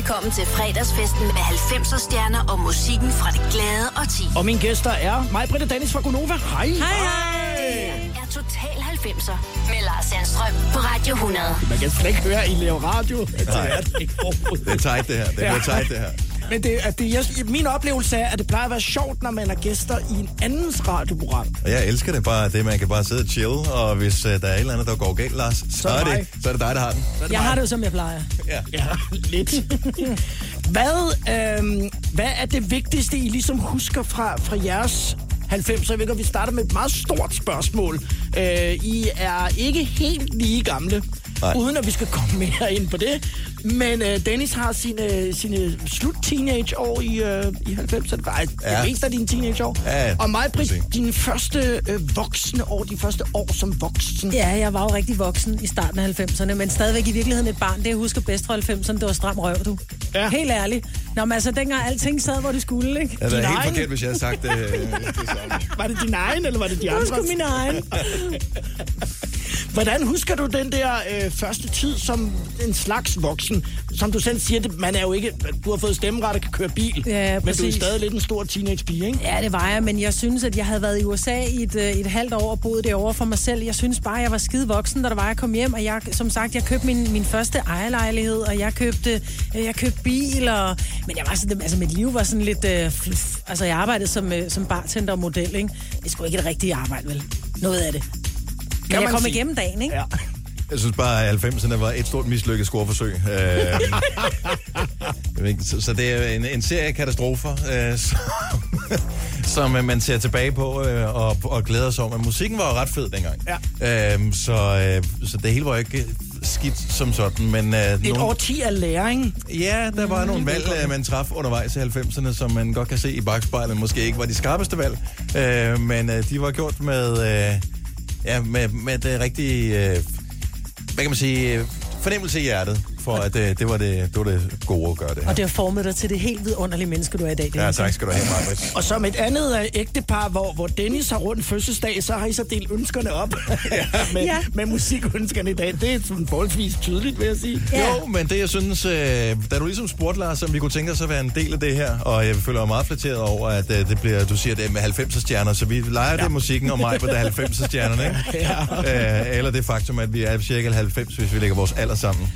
velkommen til fredagsfesten med 90'er stjerner og musikken fra det glade og ti. Og mine gæster er mig, Britta Dennis fra Gonova. Hej. Hej, hej. er Total 90'er med Lars Sandstrøm på Radio 100. Man kan slet ikke høre, I laver radio. Det er er tight, det her. Det er tight, det her. Men det, at det, jeg, min oplevelse er, at det plejer at være sjovt, når man har gæster i en andens radioprogram. Og jeg elsker det bare, det man kan bare sidde og chill, og hvis uh, der er et eller andet, der går galt, Lars, så, er er, det det, mig. så er det dig, der har den. Jeg har det jo, som jeg plejer. Ja. Ja, lidt. hvad, øhm, hvad er det vigtigste, I ligesom husker fra, fra jeres 90'er? Jeg ved godt, vi starter med et meget stort spørgsmål. Øh, I er ikke helt lige gamle, Nej. uden at vi skal komme mere ind på det. Men øh, Dennis har sine, sine slut-teenage-år i, øh, i 90'erne. Nej, ja. Ja. det meste af dine teenage-år. Ja, Og mig, Britt, dine første øh, voksne år, de første år som voksen. Ja, jeg var jo rigtig voksen i starten af 90'erne, men stadigvæk i virkeligheden et barn. Det jeg husker bedst fra 90'erne, det var stram røv, du. Ja. Helt ærligt. Nå, men altså, dengang alting sad, hvor det skulle, ikke? Det er Din helt forkert, hvis jeg havde sagt det. øh, det. Var det din egen, eller var det de Det var sgu min egen. Hvordan husker du den der øh, første tid som en slags voksen? Som du selv siger, det, man er jo ikke... Du har fået stemmeret og kan køre bil. Ja, men du er stadig lidt en stor teenage-pige, ikke? Ja, det var jeg, men jeg synes, at jeg havde været i USA i et, øh, et halvt år og boet derovre for mig selv. Jeg synes bare, jeg var skide voksen, da der var, jeg kom hjem. Og jeg, som sagt, jeg købte min, min første ejerlejlighed, og jeg købte, øh, jeg købte bil. Og, men jeg var sådan, altså, mit liv var sådan lidt... Øh, fluff. altså, jeg arbejdede som, øh, som bartender og model, ikke? Det sgu ikke et rigtigt arbejde, vel? Noget af det. Men jeg kom sige. igennem dagen, ikke? Ja. Jeg synes bare, at 90'erne var et stort mislykket scoreforsøg. Øh, så, så det er en, en serie af katastrofer, øh, som, som øh, man ser tilbage på øh, og, og glæder sig over. Men musikken var jo ret fed dengang. Ja. Øh, så, øh, så det hele var jo ikke skidt som sådan. Men, øh, Et nogle- årti af læring. Ja, der var nogle valg, øh, man traf undervejs i 90'erne, som man godt kan se i bagspejlet, måske ikke var de skarpeste valg, øh, men øh, de var gjort med, øh, ja, med, med det rigtige, øh, hvad kan man sige, øh, fornemmelse i hjertet, for at øh, det, var det, det var det gode at gøre det her. Og det har formet dig til det helt vidunderlige menneske, du er i dag. Ja, Dennis. tak skal du have, Marvitt. Og som et andet øh, ægtepar, hvor, hvor Dennis har rundt fødselsdag, så har I så delt ønskerne op ja, med, Ja. med musikønskerne i dag. Det er sådan forholdsvis tydeligt, vil jeg sige. Ja. Jo, men det jeg synes, øh, da du ligesom spurgte, Lars, om vi kunne tænke os at være en del af det her, og jeg føler mig meget flatteret over, at øh, det bliver, du siger det er med 90'er stjerner, så vi leger ja. det musikken og mig på det 90'er stjernerne, ikke? Ja. Øh, eller det faktum, at vi er cirka 90, hvis vi lægger vores alder sammen.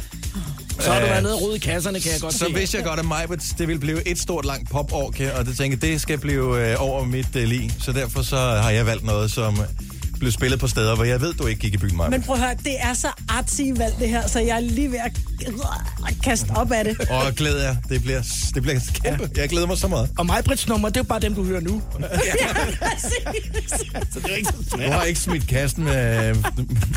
Så har du været nede og rode i kasserne, kan jeg godt Så se. vidste jeg godt, at mig, det ville blive et stort langt pop-år, og det tænkte det skal blive øh, over mit øh, liv. Så derfor så har jeg valgt noget, som blev spillet på steder, hvor jeg ved, du ikke gik i byen, Maja. Men prøv at høre, det er så artsy valg det her, så jeg er lige ved at kaste op af det. Og glæder jeg. Det bliver, det bliver kæmpe. Jeg glæder mig så meget. Og mig, Brits nummer, det er jo bare dem, du hører nu. Præcis. Så det er ikke så Du har ikke smidt kassen med,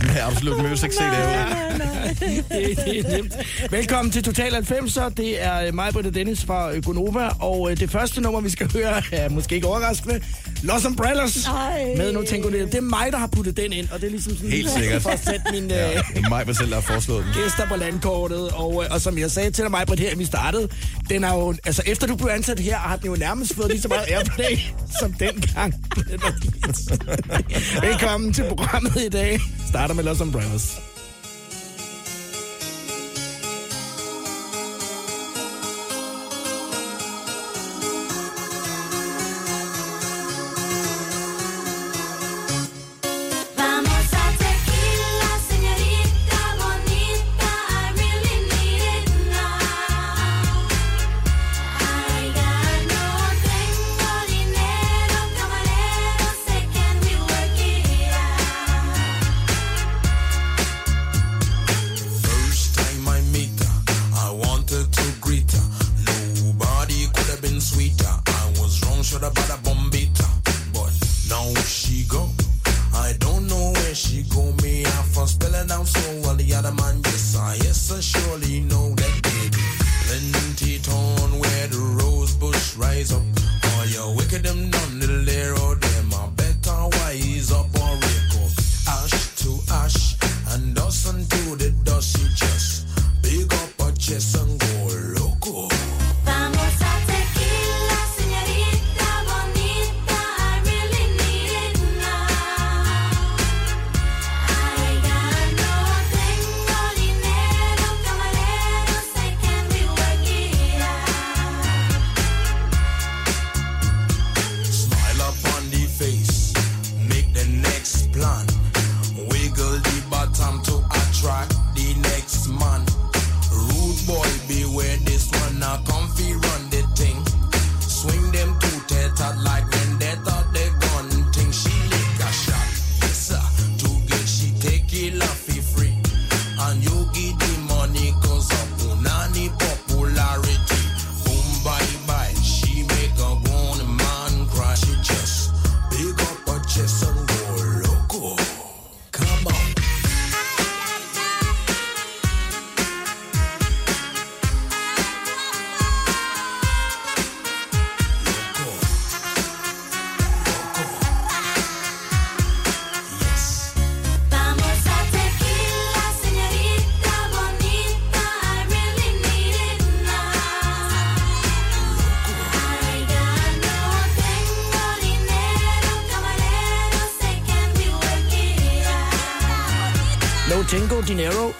med Absolut Music CD ud. Nej, nej. det, det er nemt. Velkommen til Total 90'er. Det er mig, Britta Dennis fra Gonova. Og øh, det første nummer, vi skal høre, er måske ikke overraskende. Los Umbrellas. Ej. Med nu tænker du, det er mig, der har puttet den ind. Og det er ligesom sådan Helt sikkert. for at sætte mine Ja, øh, det er mig, der selv har foreslået den. gæster på landkortet. Og, øh, og som jeg sagde til dig, mig, Britt, her, vi startede, den er jo, altså efter du blev ansat her, har den jo nærmest fået lige så meget airplay som dengang. Velkommen til programmet i dag. Starter med Los Umbrellas.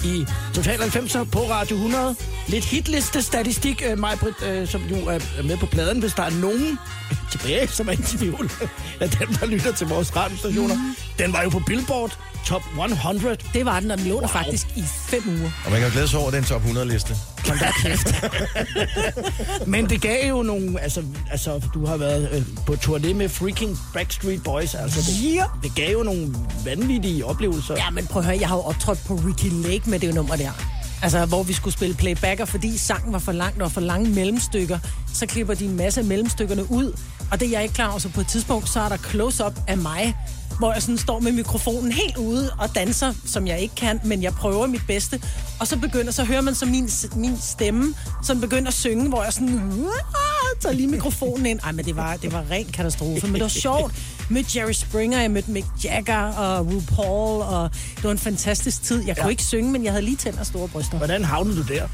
I Total 90'er på Radio 100. Lidt hitliste statistik, øh, Majbrit, øh, som jo er med på pladen, hvis der er nogen tilbage, som er i tvivl af dem, der lytter til vores radiostationer. Mm. Den var jo på Billboard Top 100. Det var den, og den lå der faktisk i fem uger. Og man kan glæde sig over den top 100-liste. Hold da kæft. Men det gav jo nogle... Altså, altså du har været øh, på turné med freaking Backstreet Boys. Altså, det, Ja. det gav jo nogle vanvittige oplevelser. Ja, men prøv at høre, jeg har jo optrådt på Ricky Lake med det nummer der. Altså, hvor vi skulle spille playback, og fordi sangen var for langt og for lange mellemstykker, så klipper de en masse af mellemstykkerne ud. Og det er jeg ikke klar over, så på et tidspunkt, så er der close-up af mig, hvor jeg sådan står med mikrofonen helt ude og danser, som jeg ikke kan, men jeg prøver mit bedste. Og så begynder, så hører man så min, min stemme, som begynder at synge, hvor jeg sådan, tager lige mikrofonen ind. Ej, men det var, det var ren katastrofe, men det var sjovt. Mødte Jerry Springer, jeg mødte Mick Jagger og RuPaul, og det var en fantastisk tid. Jeg kunne Ja. ikke synge, men jeg havde lige tænder og store bryster. Hvordan havnede du der?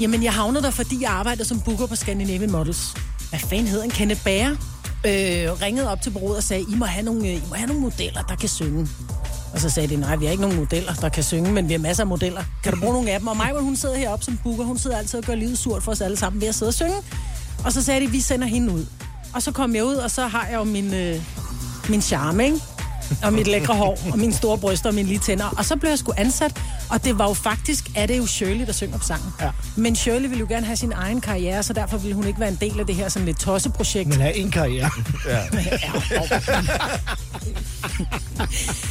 Jamen, jeg havnede der, fordi jeg arbejdede som booker på Scandinavian Models. Hvad fanden hedder han? Kenneth Bager øh, ringede op til bureauet og sagde, I må, have nogle, øh, I må have nogle modeller, der kan synge. Og så sagde de, nej, vi har ikke nogen modeller, der kan synge, men vi har masser af modeller. Kan du bruge nogle af dem? Og mig, hun sidder heroppe som booker, hun sidder altid og gør livet surt for os alle sammen ved at sidde og synge. Og så sagde de, vi sender hende ud. Og så kom jeg ud, og så har jeg jo min, øh, min charme, ikke? Og mit lækre hår, og mine store bryster og mine lige tænder. Og så blev jeg sgu ansat, og det var jo faktisk, er det jo Shirley, der synger på sangen. Ja. Men Shirley ville jo gerne have sin egen karriere, så derfor ville hun ikke være en del af det her sådan lidt tosseprojekt. Men have en karriere.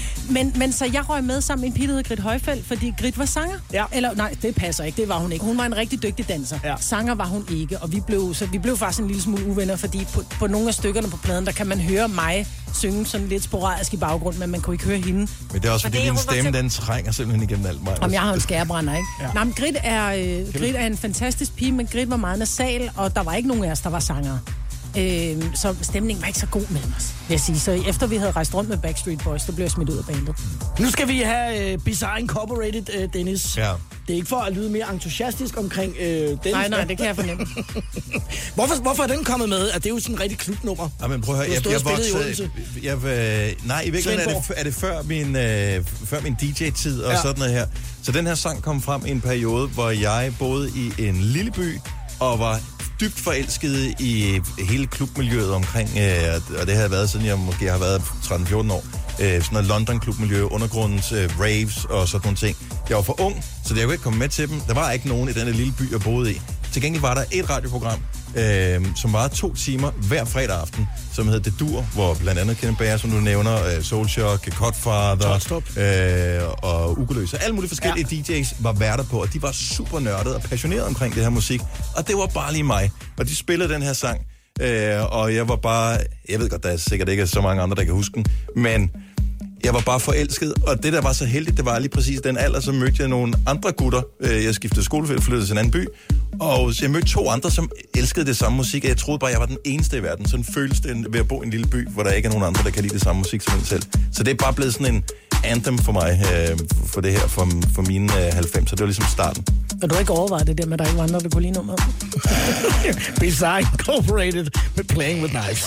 Men, men så jeg røg med sammen med en pige, der hed Grit Højfeldt, fordi Grit var sanger. Ja. Eller nej, det passer ikke, det var hun ikke. Hun var en rigtig dygtig danser. Ja. Sanger var hun ikke, og vi blev, så vi blev faktisk en lille smule uvenner, fordi på, på nogle af stykkerne på pladen, der kan man høre mig synge sådan lidt sporadisk i baggrund, men man kunne ikke høre hende. Men det er også fordi, Fordi din stemme, den trænger simpelthen igennem alt mig. Om jeg har en skærebrænder, ikke? Ja. Nej, men Grit er, øh, Grit er en fantastisk pige, men Grit var meget nasal, og der var ikke nogen af os, der var sangere. Øh, så stemningen var ikke så god mellem os, vil jeg sige. Så efter vi havde rejst rundt med Backstreet Boys, så blev jeg smidt ud af bandet. Nu skal vi have uh, Bizarre Incorporated, uh, Dennis. Ja. Det er ikke for at lyde mere entusiastisk omkring uh, den. Nej, nej, det kan jeg fornemme. Hvorfor, hvorfor er den kommet med? Er det jo sådan en rigtig klubnummer? Ja, men prøv at høre, jeg, jeg voksede... Jeg, øh, nej, i virkeligheden er det, er det før min, øh, før min DJ-tid og ja. sådan noget her. Så den her sang kom frem i en periode, hvor jeg boede i en lille by og var dybt forelsket i hele klubmiljøet omkring, øh, og det har jeg været, siden jeg måske har været 13-14 år. Øh, sådan noget London-klubmiljø, undergrundens øh, raves og sådan nogle ting. Jeg var for ung, så jeg kunne ikke komme med til dem. Der var ikke nogen i den lille by, jeg boede i. Til gengæld var der et radioprogram, øh, som var to timer hver fredag aften, som hed Det Dur, hvor blandt andet Kenneth Bager, som du nævner, øh, Soulshock, Godfather øh, og Ugeløse. Alle mulige forskellige ja. DJ's var værter på, og de var super nørdede og passionerede omkring det her musik. Og det var bare lige mig. Og de spillede den her sang, øh, og jeg var bare... Jeg ved godt, der er sikkert ikke så mange andre, der kan huske den, men jeg var bare forelsket, og det, der var så heldigt, det var lige præcis den alder, så mødte jeg nogle andre gutter. Øh, jeg skiftede skole, flyttede til en anden by, og så jeg mødte to andre, som elskede det samme musik, og jeg troede bare, jeg var den eneste i verden. Sådan føles det ved at bo i en lille by, hvor der ikke er nogen andre, der kan lide det samme musik som en selv. Så det er bare blevet sådan en anthem for mig, øh, for det her, for, for mine øh, 90, så det var ligesom starten. Og du har ikke overvejet det der med, at der ikke var andre, der kunne lide nummeret? Bizarre Incorporated med Playing With Knives.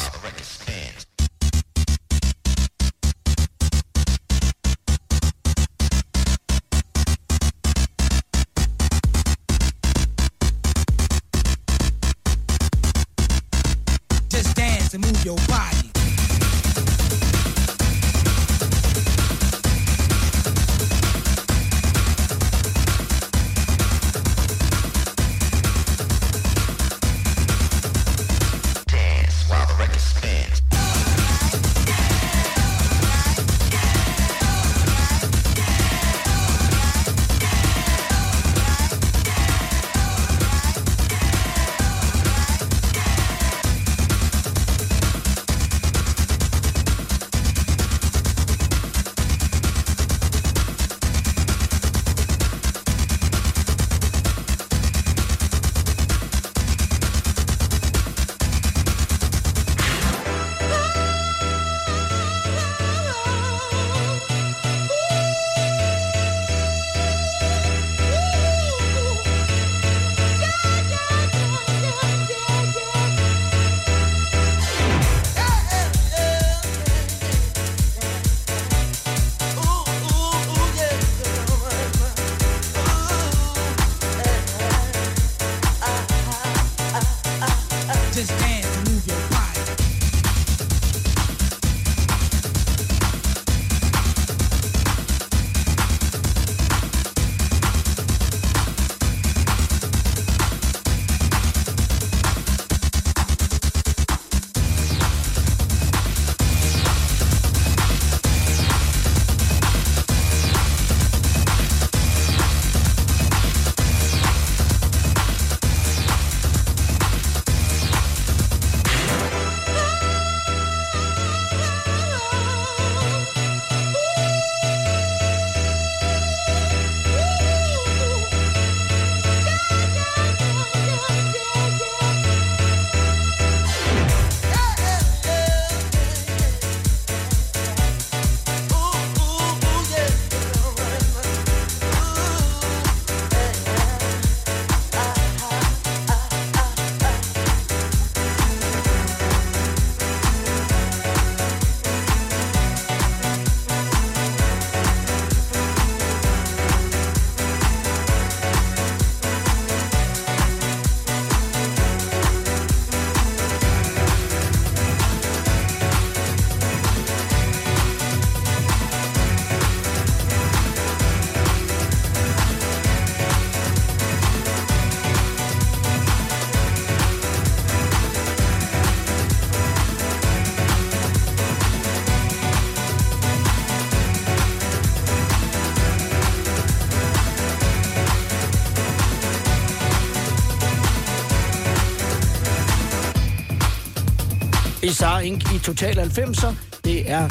Bizarre Inc. i Total 90'er. Det er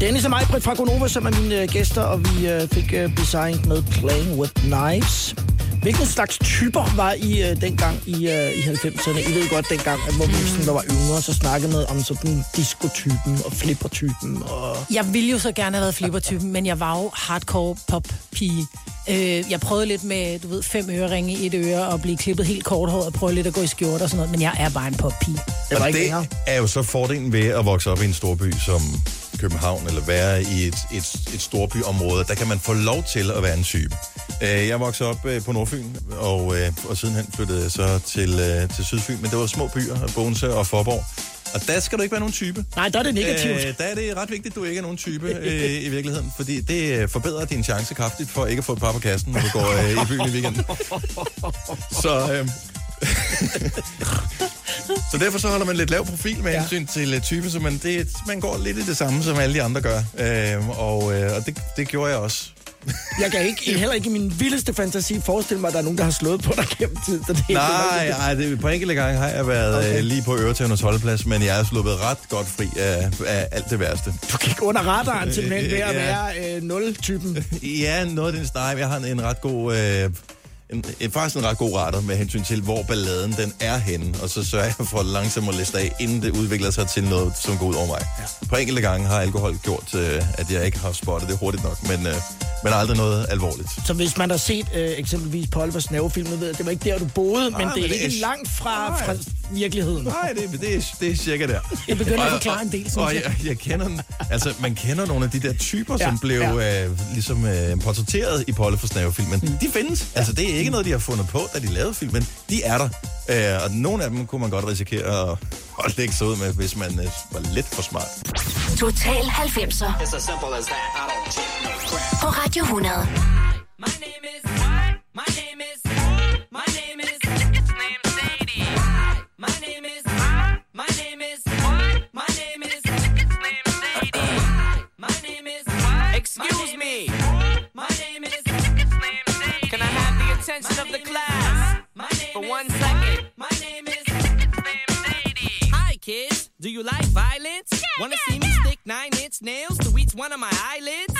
Dennis og mig, Britt fra Gonova, som er mine øh, gæster, og vi øh, fik øh, Bizarre Inc. med Playing with Knives. Hvilken slags typer var I øh, dengang i, øh, i 90'erne? I ved godt dengang, at hvor vi sådan, der var yngre, så snakkede med om sådan disco-typen og flipper-typen. Og... Jeg ville jo så gerne have været flippertypen, men jeg var jo hardcore pop-pige. Øh, jeg prøvede lidt med, du ved, fem øreringe i et øre og blive klippet helt korthåret og prøve lidt at gå i skjorte og sådan noget, men jeg er bare en pop-pige. Det var Og ikke det længere. er jo så fordelen ved at vokse op i en storby som København, eller være i et, et, et storbyområde. Der kan man få lov til at være en type. Øh, Jeg voksede op øh, på Nordfyn, og, øh, og sidenhen flyttede jeg så til, øh, til Sydfyn. Men det var små byer, Bogense og Forborg. Og der skal du ikke være nogen type. Nej, der er det negativt. Øh, der er det ret vigtigt, at du ikke er nogen type øh, i virkeligheden, fordi det øh, forbedrer din chance kraftigt for ikke at få et par på kassen, når du går øh, i byen i weekenden. Så, øh, så derfor så holder man lidt lav profil med Ja. hensyn til øh, type, så man, det, man går lidt i det samme, som alle de andre gør. Øh, og øh, og det, det gjorde jeg også. Jeg kan ikke, heller ikke i min vildeste fantasi forestille mig, at der er nogen, der har slået på dig gennem tiden. Så det er Nej, nej det, på enkelte gange har jeg været okay. Okay. øh, lige på øretævnens holdeplads, men jeg er sluppet ret godt fri af, af alt det værste. Du gik under radaren simpelthen ved at Ja. være øh, nul-typen. Ja, noget af den style. Jeg har en, en ret god... Øh, en, en, faktisk en ret god retter med hensyn til, hvor balladen den er henne. Og så sørger jeg for langsomt at liste af, inden det udvikler sig til noget, som går ud over mig. Ja. På enkelte gange har alkohol gjort, øh, at jeg ikke har spottet det hurtigt nok, men, øh, men aldrig noget alvorligt. Så hvis man har set øh, eksempelvis på Oliver Snave-filmen, ved jeg, det var ikke der, du boede, men det er men det ikke er- langt fra, Nej. fra virkeligheden. Nej, det, det, er, det er cirka der. Det begynder at forklare en del, synes og jeg. jeg, jeg kender, altså man kender nogle af de der typer, Ja, som blev øh, ligesom øh, portrætteret i Polle for Snave-filmen. Mm. De findes. Altså det er ikke noget, de har fundet på, da de lavede filmen. De er der. Øh, og nogle af dem kunne man godt risikere at, at lægge sig ud med, hvis man øh, var lidt for smart. Total 90'er It's as simple as that. I don't take no crap. på Radio 100. I have the attention of the class for one second? My name is Hi kids, do you like violence? Yeah, Wanna see me stick nine inch nails to each one of my eyelids?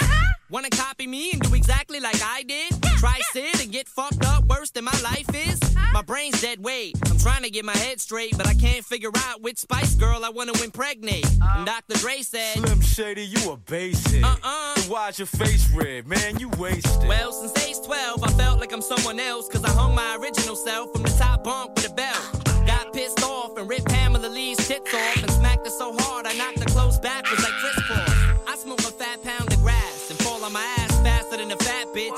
Wanna copy me and do exactly like I did? Try sit and get fucked up worse than my life is? My brain's dead weight. I'm trying to get my head straight, but I can't figure out which Spice Girl I wanna impregnate. And Dr. Dre said, Slim Shady, you a basic. Uh-uh. Why's your face red, man? You wasted. Well, since age 12, I felt like I'm someone else, cause I hung my original self from the top bunk with a belt. Got pissed off and ripped Pamela Lee's tits off and smacked her so hard I knocked her clothes backwards like Chris Cross. I smoke a fat pound of grass and fall on my ass faster than a fat bitch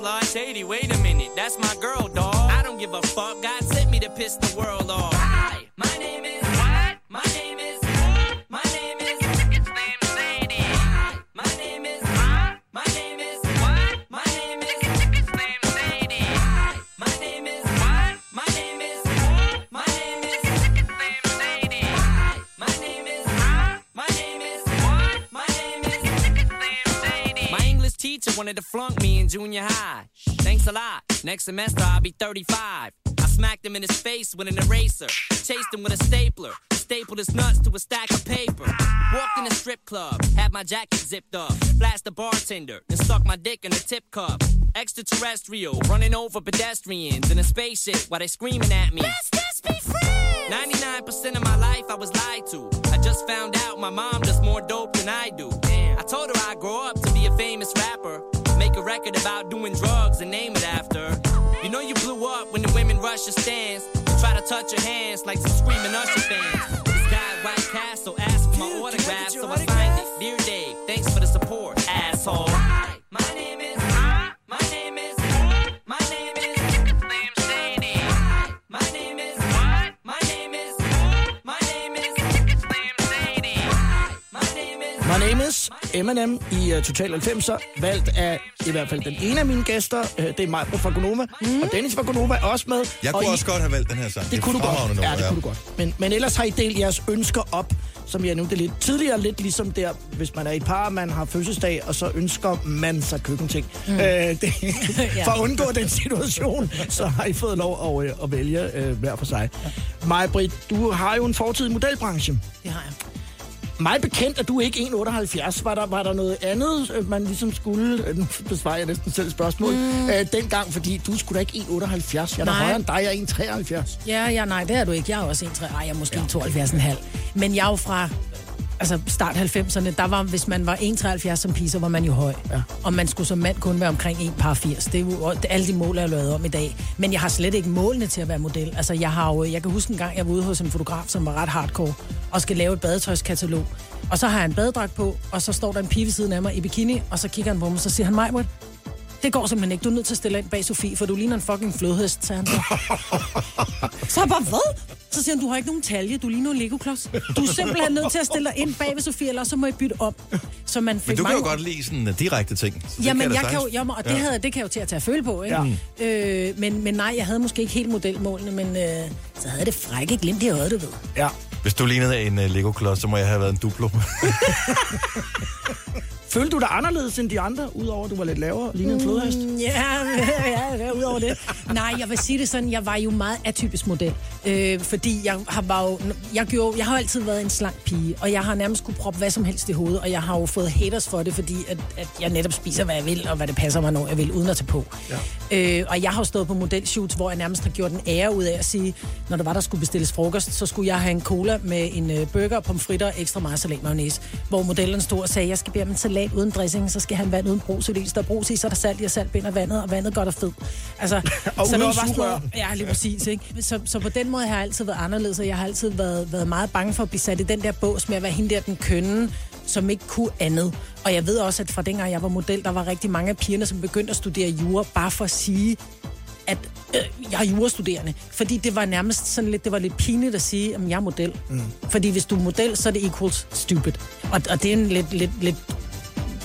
Here. Shady, wait a minute. That's my girl, dog. I don't give a fuck. God sent me to piss the world off. Wanted to flunk me in junior high. Thanks a lot. Next semester I'll be 35. I smacked him in his face with an eraser. Chased him with a stapler. Stapled his nuts to a stack of paper. Walked in a strip club. Had my jacket zipped up. Flashed the bartender. And stuck my dick in a tip cup. Extraterrestrial. Running over pedestrians in a spaceship while they screaming at me. Let's just be friends. 99% of my life I was lied to. I just found out my mom does more dope than I do. I told her I'd grow up to be a famous rapper. Make a record about doing drugs and name it after. You know you blew up when the women rush your stands and try to touch your hands like some screaming Usher fans. M&M i uh, Total 90'er, valgt af i hvert fald den ene af mine gæster. Uh, det er mig fra Gonova, mm. og Dennis fra Gonova er også med. Jeg og kunne I- også godt have valgt den her sang. Det er kunne du godt. fremragende Ja, nummer, det kunne du godt. Men, men ellers har I delt jeres ønsker op, som jeg nævnte lidt tidligere, lidt ligesom der, hvis man er i et par, man har fødselsdag, og så ønsker man sig køkkenting. Mm. Øh, det, for at undgå den situation, så har I fået lov at, øh, at vælge øh, hver for sig. Maja Britt, du har jo en fortid i modelbranchen. Det har jeg. Mig bekendt, at du ikke 1,78. Var der, var der noget andet, øh, man ligesom skulle... øh, Nu besvarer jeg næsten selv spørgsmål. Mm. Øh, dengang, fordi du skulle da ikke 1,78. Jeg er da højere end dig, jeg er 1,73. Ja, ja, nej, det er du ikke. Jeg er også 1, 3, ej, jeg er måske ja. 72,5. Men jeg er jo fra altså start 90'erne, der var, hvis man var 1,73 som pige, så var man jo høj. Ja. Og man skulle som mand kun være omkring 1 par 80. Det er jo, alle de mål er lavet om i dag. Men jeg har slet ikke målene til at være model. Altså, jeg har jo, jeg kan huske en gang, jeg var ude hos en fotograf, som var ret hardcore, og skal lave et badetøjskatalog. Og så har jeg en badedragt på, og så står der en pige ved siden af mig i bikini, og så kigger han på mig, og så siger han, Majbert, det går simpelthen ikke. Du er nødt til at stille ind bag Sofie, for du ligner en fucking flodhest, sagde han så. Så jeg bare, hvad? Så siger han, du har ikke nogen talje, du ligner en Lego-klods. Du er simpelthen nødt til at stille dig ind bag ved Sofie, ellers så må I bytte om. Så man fik Men du kan jo mange... godt lide sådan uh, direkte ting. Så det Jamen, da jeg kan jo, jamen, og det, Ja. havde, det kan jeg jo til at tage føle på, ikke? Ja. Øh, men, men nej, jeg havde måske ikke helt modelmålene, men øh, så havde det frække glimt i øjet, du ved. Ja. Hvis du lignede en uh, Lego-klods, så må jeg have været en duplo. Følte du dig anderledes end de andre, udover at du var lidt lavere og lignede en flodhest? Mm, Ja, ja, ja, udover det. Nej, jeg vil sige det sådan, jeg var jo meget atypisk model. Øh, fordi jeg har, var jo, jeg, gjorde, jeg har altid været en slank pige, og jeg har nærmest kunne proppe hvad som helst i hovedet, og jeg har jo fået haters for det, fordi at, at jeg netop spiser, hvad jeg vil, og hvad det passer mig, når jeg vil, uden at tage på. Ja. Øh, og jeg har jo stået på modelshoots, hvor jeg nærmest har gjort en ære ud af at sige, når der var, der skulle bestilles frokost, så skulle jeg have en cola med en øh, burger, pomfritter og ekstra meget salat mayonnaise, hvor modellen stod og sagde, jeg skal bede om en salat uden dressing, så skal han vand uden brus, hvis der er brus i, så er der salt i, og salt binder vandet, og vandet godt og fed. Altså, Og så det uden var bare noget, Ja, lige præcis. Ikke? Så, så på den måde har jeg altid været anderledes, og jeg har altid været, været meget bange for at blive sat i den der bås med at være hende der den kønne, som ikke kunne andet. Og jeg ved også, at fra dengang jeg var model, der var rigtig mange af pigerne, som begyndte at studere jura, bare for at sige, at øh, jeg er jurastuderende. Fordi det var nærmest sådan lidt, det var lidt pinligt at sige, at jeg er model. Mm. Fordi hvis du er model, så er det equals stupid. Og, og det er en lidt, lidt, lidt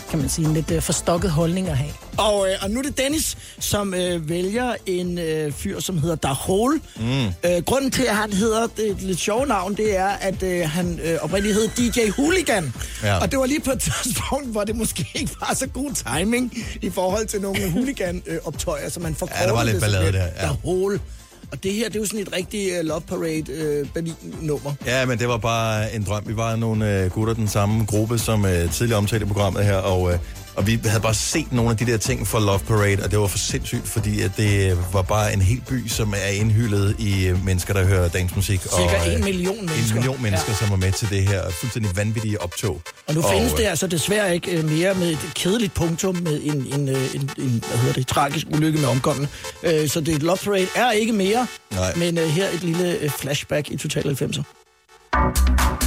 kan man sige, en lidt øh, forstokket holdning at have. Og, øh, og nu er det Dennis, som øh, vælger en øh, fyr, som hedder Dahol. Mm. Øh, grunden til, at han hedder det et lidt sjovt navn, det er, at øh, han øh, oprindeligt hed DJ Hooligan. Ja. Og det var lige på et tidspunkt, hvor det måske ikke var så god timing i forhold til nogle hooligan-optøjer, så man forkortede Ja, der var lidt ballade der, ja. Dahol. Og det her, det er jo sådan et rigtigt uh, Love Parade øh, uh, Berlin-nummer. Ja, men det var bare en drøm. Vi var nogle uh, gutter, den samme gruppe, som uh, tidligere omtalte i programmet her, og, uh, og vi havde bare set nogle af de der ting fra Love Parade, og det var for sindssygt, fordi at det øh, var bare en hel by, som er indhyllet i øh, mennesker, der hører dansmusik. Cirka og, øh, en million mennesker. En million mennesker, ja. som var med til det her fuldstændig vanvittige optog. Og nu findes øh, det altså desværre ikke øh, mere med et kedeligt punktum med en, en, øh, en, en hvad hedder det, tragisk ulykke med omkomne. Øh, så det Love Parade er ikke mere, Nej. men øh, her et lille øh, flashback i Total 90'er.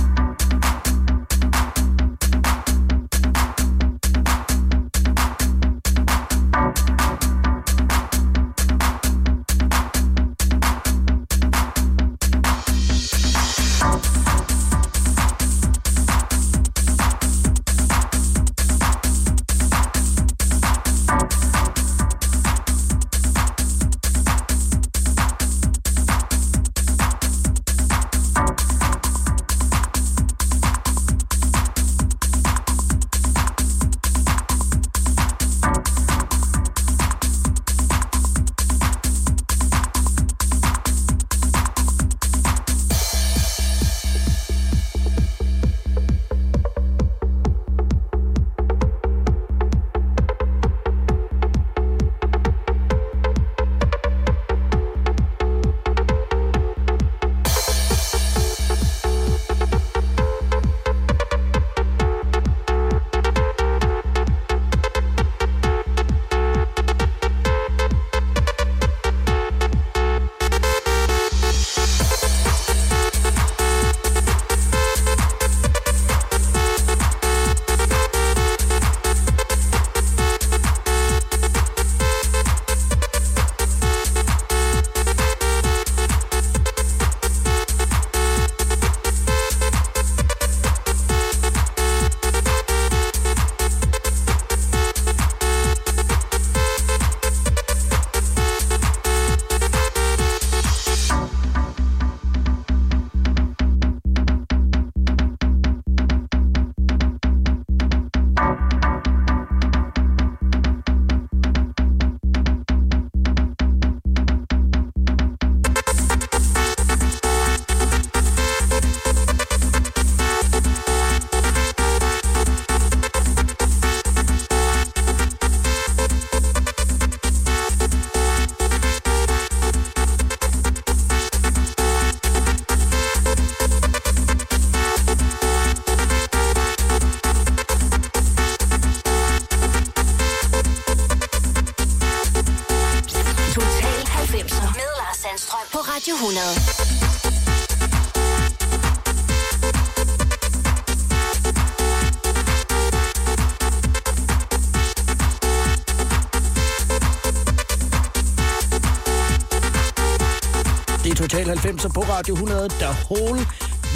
90 på Radio 100. The Whole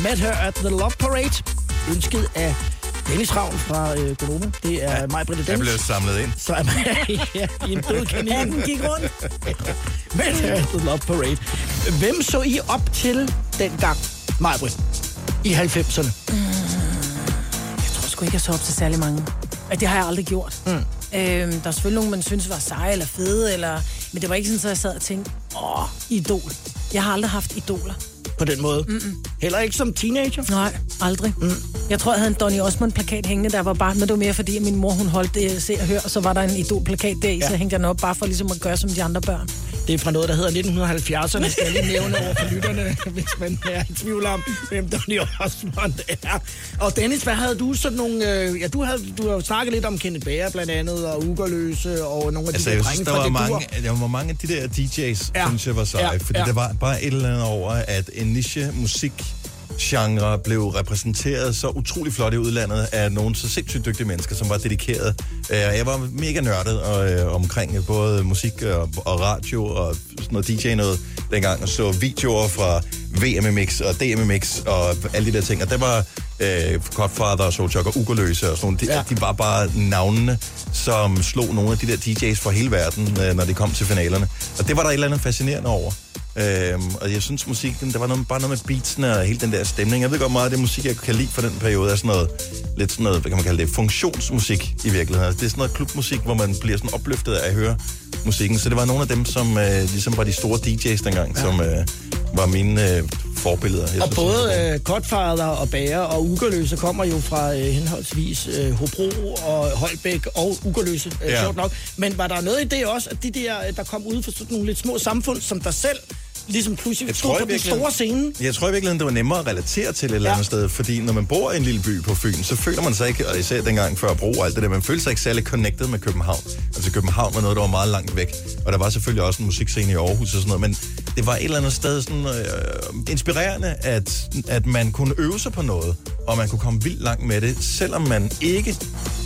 Met Her at the Love Parade. Ønsket af Dennis Ravn fra øh, Gonoma. Det er ja, mig, Britte Jeg Dennis. blev samlet ind. Så er man ja, i en død kanin. Hatten gik rundt. Met Her at the Love Parade. Hvem så I op til dengang, Majbrit? I 90'erne. Jeg tror sgu ikke, jeg så op til særlig mange. At det har jeg aldrig gjort. Mm. Øhm, der er selvfølgelig nogen, man synes var seje eller fede, eller... men det var ikke sådan, at jeg sad og tænkte, åh, idol. Jeg har aldrig haft idoler. På den måde. Mm-mm. Heller ikke som teenager. Nej, aldrig. Mm. Jeg tror, jeg havde en Donny Osmond-plakat hængende, der var bare, men det var mere fordi, at min mor hun holdt det, se og hør, og så var der en idol-plakat der i, ja. så hængte jeg den op bare for ligesom at gøre som de andre børn. Det er fra noget, der hedder 1970'erne. Skal jeg lige nævne over for lytterne, hvis man er i tvivl om, hvem Donny Osmond er. Og Dennis, hvad havde du sådan nogle... Øh, ja, du havde, du har snakket lidt om Kenneth Bager blandt andet, og Ugerløse, og nogle af de Altså, der drenge fra var, det mange, der var mange af de der DJ's, Ja. synes jeg var seje. Ja. Fordi ja. der var bare et eller andet over, at en niche musik genre blev repræsenteret så utrolig flot i udlandet af nogle så sindssygt dygtige mennesker, som var dedikeret. Øh, jeg var mega nørdet og, øh, omkring øh, både musik og, og radio og sådan noget DJ noget dengang, og så videoer fra VMMX og DMMX og alle de der ting. Og der var øh, Godfather og Soulchuk og Ugerløse og sådan nogle. De, Ja. ja. de var bare navnene, som slog nogle af de der DJ's fra hele verden, øh, når de kom til finalerne. Og det var der et eller andet fascinerende over. Øhm, og jeg synes musikken, der var noget, bare noget med beatsene og hele den der stemning. Jeg ved godt meget af det musik, jeg kan lide fra den periode, er sådan noget, lidt sådan noget, hvad kan man kalde det, funktionsmusik i virkeligheden. Altså, det er sådan noget klubmusik, hvor man bliver sådan opløftet af at høre musikken. Så det var nogle af dem, som øh, ligesom var de store DJ's dengang, ja. som øh, var mine øh, forbilleder. Jeg Og synes, både øh, Godfather og Bager og Ugerløse kommer jo fra øh, henholdsvis øh, Hobro og Holbæk og Ugerløse, øh, ja. Ja. sjovt nok. Men var der noget i det også, at de der, øh, der kom ud fra sådan nogle lidt små samfund, som der selv ligesom pludselig Jeg stod på den store scene? Jeg tror i virkeligheden, det var nemmere at relatere til et eller Ja. andet sted, fordi når man bor i en lille by på Fyn, så føler man sig ikke, og især dengang før Bro og alt det der, man føler sig ikke særlig connected med København. Altså København var noget, der var meget langt væk, og der var selvfølgelig også en musikscene i Aarhus og sådan noget, men det var et eller andet sted sådan øh, inspirerende, at, at man kunne øve sig på noget, og man kunne komme vildt langt med det, selvom man ikke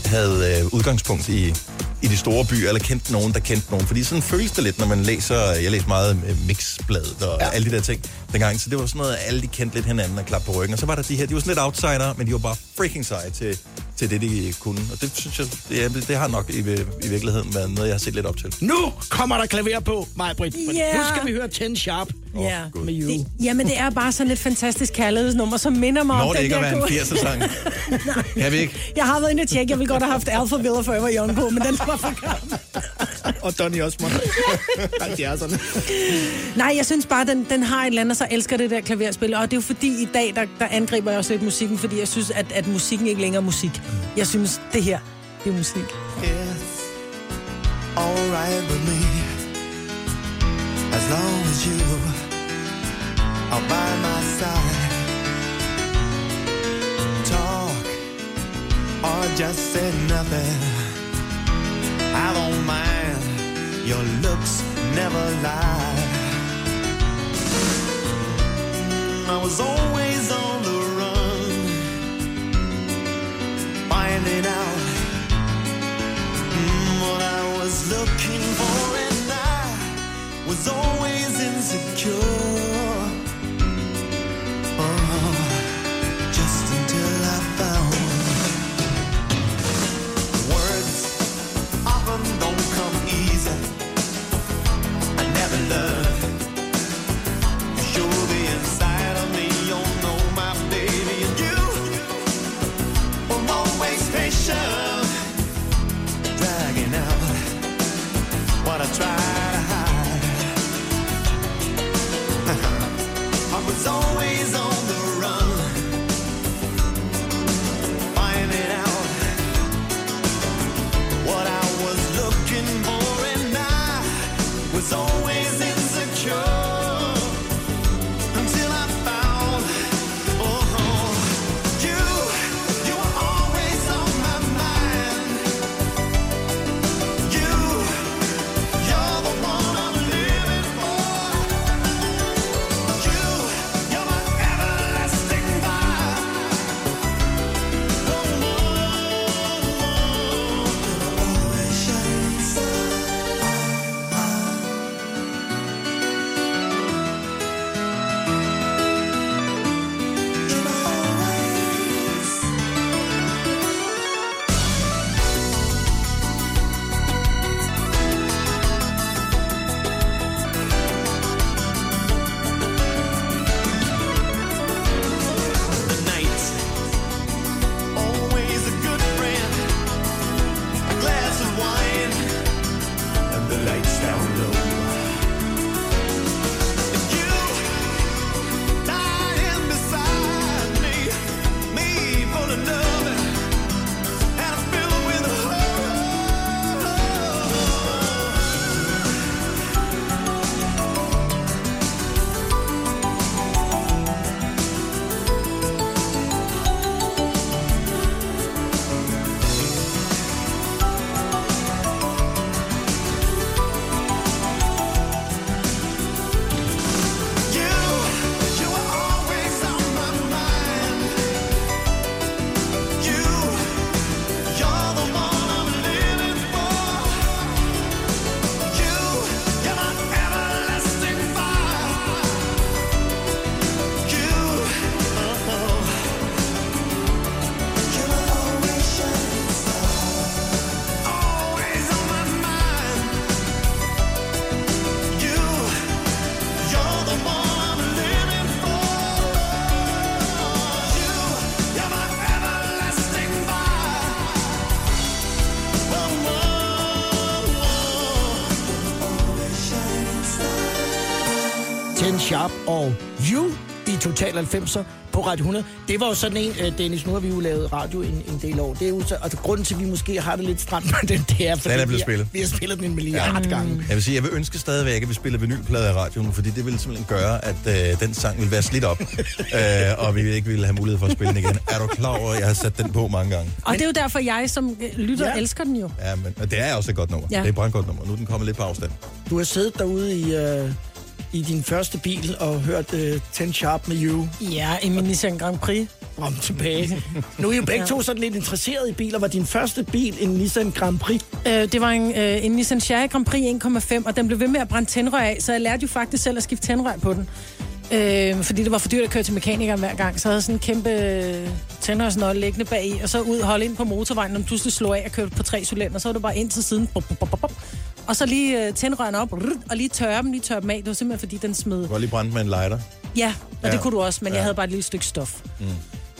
havde øh, udgangspunkt i, i de store byer, eller kendte nogen, der kendte nogen. Fordi sådan føles det lidt, når man læser, jeg læste meget øh, Mixbladet og Ja. alle de der ting dengang. Så det var sådan noget, alle de kendte lidt hinanden og klap på ryggen. Og så var der de her, de var sådan lidt outsider, men de var bare freaking seje til, til det, de kunne. Og det synes jeg, det, det har nok i, i virkeligheden været noget, jeg har set lidt op til. Nu kommer der klaver på, mig, Britt. Ja. Nu skal vi høre 10 Sharp Ja. med You. Det, jamen, det er bare sådan et fantastisk kærlighedsnummer, som minder mig om Når det den ikke at være en gode- 80'er-sang. Kan vi ikke? Jeg har været inde og tjekke, jeg ville godt have haft Alpha Villa Forever Young på, men den var for gammel. Og Donny Osmond. 70'erne. Nej, jeg synes bare, den, den har et eller andet, så elsker det der klaverspil. Og det er jo fordi, i dag, der, der angriber jeg også lidt musikken, fordi jeg synes, at, at musikken ikke længere er musik. Jeg synes, det her, det er musik. It's alright with me as long as you are by my side. Talk or just say nothing. I don't mind. Your looks never lie. I was always on the finding out Mm, what I was looking for, and I was always insecure. Total 90'er på Radio 100. Det var jo sådan en, øh, Dennis, nu har vi jo lavet radio en, en del år. Det er jo så, altså, grunden til, at vi måske har det lidt stramt med den, det er, fordi Den er blevet vi, har- spillet. vi har spillet den en milliard ja. gange. Jeg vil sige, jeg vil ønske stadigvæk, at vi spiller vinylplader i radioen, fordi det ville simpelthen gøre, at øh, den sang ville være slidt op, øh, og vi ikke ville have mulighed for at spille den igen. Er du klar over, at jeg har sat den på mange gange? Og det er jo derfor, jeg som øh, lytter Ja. elsker den jo. Ja, men og det er også et godt nummer. Ja. Det er et brandgodt nummer. Nu er den kommet lidt på afstand. Du har siddet derude i, øh, i din første bil og hørt øh, 10 Sharp med You Ja, i min Nissan Grand Prix. frem tilbage. Nu er I jo begge to sådan lidt interesseret i biler. Var din første bil en Nissan Grand Prix? Øh, det var en, øh, en Nissan Cherry Grand Prix 1,5, og den blev ved med at brænde tændrør af, så jeg lærte jo faktisk selv at skifte tændrør på den. Øh, fordi det var for dyrt at køre til mekanikeren hver gang. Så havde jeg sådan en kæmpe øh, tændrørsnøgle liggende bag i, og så ud holde ind på motorvejen, når man pludselig slog af og kørte på tre cylinder, så var det bare ind til siden. Bop, bop, bop, bop. Og så lige øh, tændrørene op, og lige tørre dem, lige tørre dem af. Det var simpelthen fordi, den smed. Du var lige brændt med en lighter. Ja, og Ja. det kunne du også, men ja. Jeg havde bare et lille stykke stof. Mm.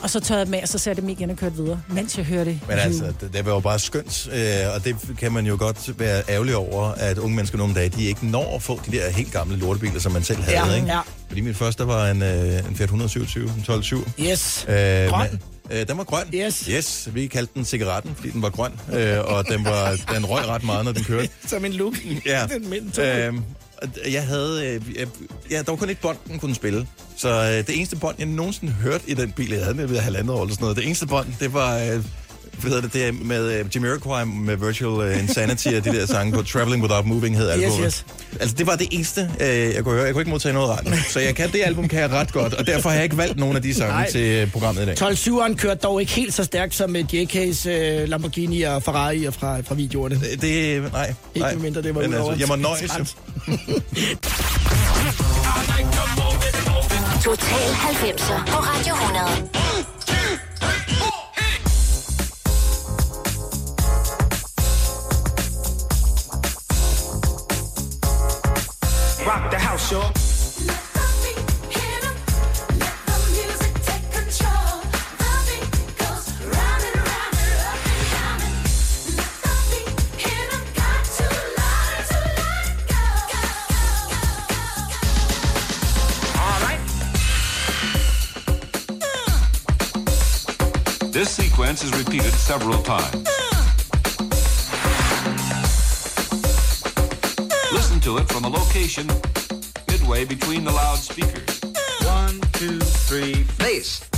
Og så tørrede jeg dem af, og så satte jeg dem igen og kørte videre, mens jeg hørte det. Men altså, det, det var jo bare skønt, øh, og det kan man jo godt være ærgerlig over, at unge mennesker nogle dage, de ikke når at få de der helt gamle lortebiler, som man selv havde, Ja, ikke? ja. Fordi min første var en, øh, en Fiat 127, en 12.7. Yes. Øh, Grøn. Øh, den var grøn. Yes. Yes, vi kaldte den cigaretten, fordi den var grøn, øh, og den, var, den røg ret meget, når den kørte. Som en look. Ja. Den. Øhm, og jeg havde... Øh, jeg, ja, der var kun et bånd, den kunne spille. Så øh, det eneste bånd, jeg nogensinde hørte i den bil, jeg havde med ved halvandet år eller sådan noget, det eneste bånd, det var... Øh, hvad hedder det, det med øh, Jamiroquai med Virtual øh, Insanity og de der sange på Traveling Without Moving hed albumet. yes. Altså, det var det eneste, øh, jeg kunne høre. Jeg kunne ikke modtage noget radio. Så jeg kan, det album kan jeg ret godt, og derfor har jeg ikke valgt nogen af de sange Nej. til programmet i dag. 12-7'eren kørte dog ikke helt så stærkt som med JK's øh, Lamborghini og Ferrari og fra, fra videoerne. Det, det nej. Ikke nej. medmindre det var Men altså, jeg må nøjes. Total 90'er på Radio 100. Rock the house, y'all. All right. This sequence is repeated several times. Uh. Listen to it from a location midway between the loudspeakers. One, two, three, bass.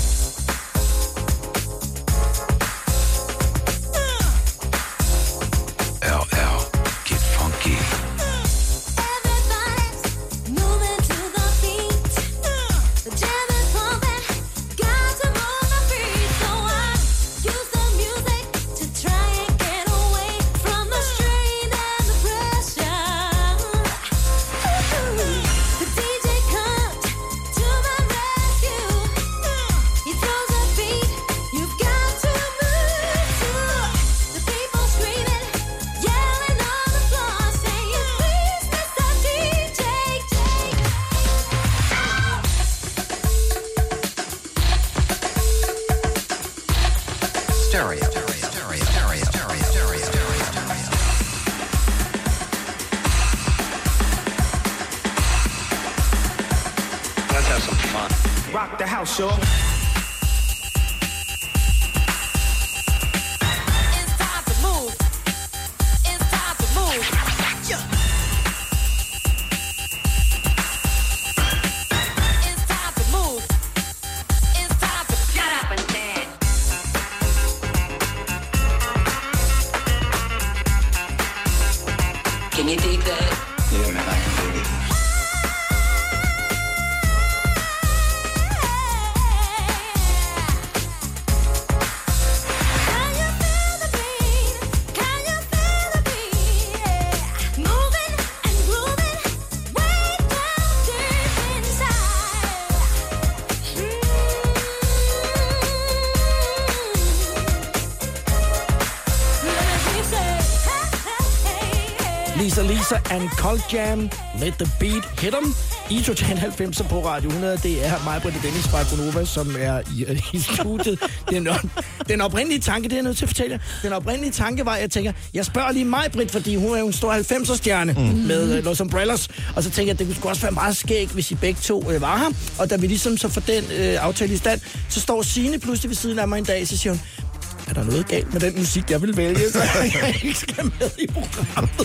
And Cold Jam, Let the Beat Hit 'em. i Total 90 på Radio 100. Det er mig, Britta Dennis fra Gonova, som er i, i studiet. Den, den oprindelige tanke, det er jeg nødt til at fortælle jer. Den oprindelige tanke var, at jeg tænker, jeg spørger lige mig, Britt, fordi hun er jo en stor 90'er stjerne mm. med uh, Los Umbrellas. Og så tænker jeg, at det skulle også være meget skægt, hvis I begge to uh, var her. Og da vi ligesom så får den uh, aftale i stand, så står Signe pludselig ved siden af mig en dag, så siger hun, er der noget galt med den musik, jeg vil vælge, så jeg ikke skal med i programmet.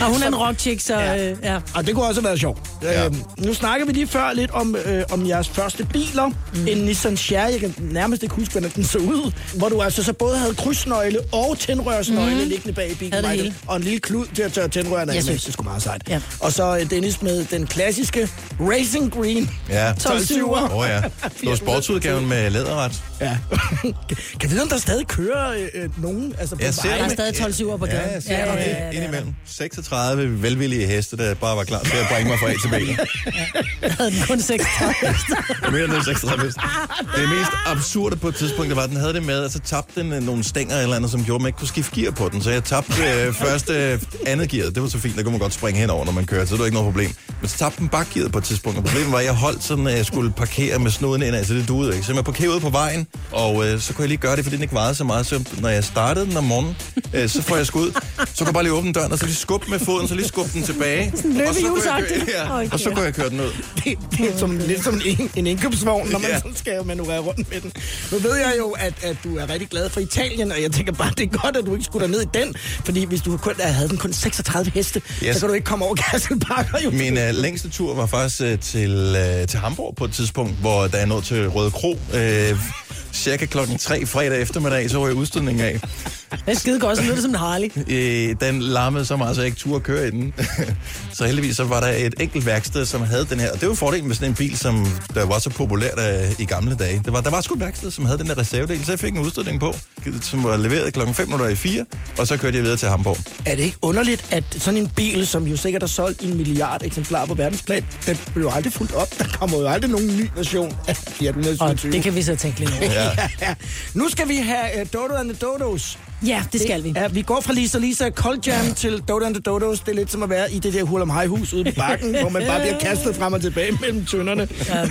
Og hun er en rockchick, så ja. Øh, ja. Og det kunne også have været sjovt. Ja. Øhm, nu snakker vi lige før lidt om, øh, om jeres første biler. Mm. En Nissan Sherry, jeg kan nærmest ikke huske, hvordan den så ud. Hvor du altså så både havde krydsnøgle og tændrørsnøgle mm. liggende bag i bilen. Havde det Michael. hele. Og en lille klud til at tørre tændrørene af. Jeg synes. Det skulle meget sejt. Ja. Og så øh, Dennis med den klassiske Racing Green. Ja. 12 Åh oh, ja. Det var sportsudgaven med læderret. Ja. kan jeg vide, om der stadig kører øh, øh, nogen altså på Jeg ser? Der er stadig 12 syver på Ja, gaden. jeg ser ja, ja, ja, indimellem. 36 velvillige heste, der bare var klar til at bringe mig fra A til B. Jeg havde den kun 6 Mere end 36 heste. Det mest absurde på et tidspunkt, det var, at den havde det med, at så tabte den øh, nogle stænger eller andet, som gjorde, at man ikke kunne skifte gear på den. Så jeg tabte øh, første, øh, andet gear. Det var så fint, der kunne man godt springe henover, når man kører, så det var ikke noget problem. Men så tabte den bakgearet på et tidspunkt, og problemet var, at jeg holdt sådan, at jeg skulle parkere med snuden indad, så det duede ikke. Så jeg parkerede ude på vejen, og øh, så kunne jeg lige gøre det, fordi den ikke varede så meget. Så når jeg startede den om morgenen, øh, så får jeg skud. Så kunne jeg bare lige åbne døren, og så lige skubbe med foden, så lige skubbe den tilbage. Sådan og så kunne jeg, løbehjulsagtigt. ja, Okay. og så kunne jeg køre den ud. det, det er som, lidt som en, en indkøbsvogn, når man Ja. skal manøvrere rundt med den. Nu ved jeg jo, at, at du er rigtig glad for Italien, og jeg tænker bare, det er godt, at du ikke skulle ned i den, fordi hvis du kun, havde den kun 36 heste, yes. så kan du ikke komme over Kasselbakker. Jo. Min øh, længste tur var faktisk øh, til, øh, til Hamburg på et tidspunkt, hvor der er nået til Røde Kro. Øh, cirka klokken 3 fredag eftermiddag, så var jeg udstødningen af. Det er skide godt, så lyder det som en Harley. Øh, den larmede så meget, så jeg ikke turde køre i den. Så heldigvis så var der et enkelt værksted, som havde den her. Og det var fordelen med sådan en bil, som der var så populært øh, i gamle dage. Det var, der var sgu et værksted, som havde den der reservedel, så jeg fik en udstødning på, som var leveret klokken 5 minutter i 4, og så kørte jeg videre til Hamburg. Er det ikke underligt, at sådan en bil, som jo sikkert har solgt i en milliard eksemplarer på verdensplan, den blev jo aldrig fuldt op. Der kommer jo aldrig nogen ny version af Fiat Og 127. det kan vi så tænke lidt over. Ja. ja. Nu skal vi have uh, Dodo and the Dodos. Ja, det skal vi. Ja, vi går fra Lisa Lisa Cold Jam til Dodo and the Dodos. Det er lidt som at være i det der hul om hus ude på bakken, hvor man bare bliver kastet frem og tilbage mellem tønderne. Ja.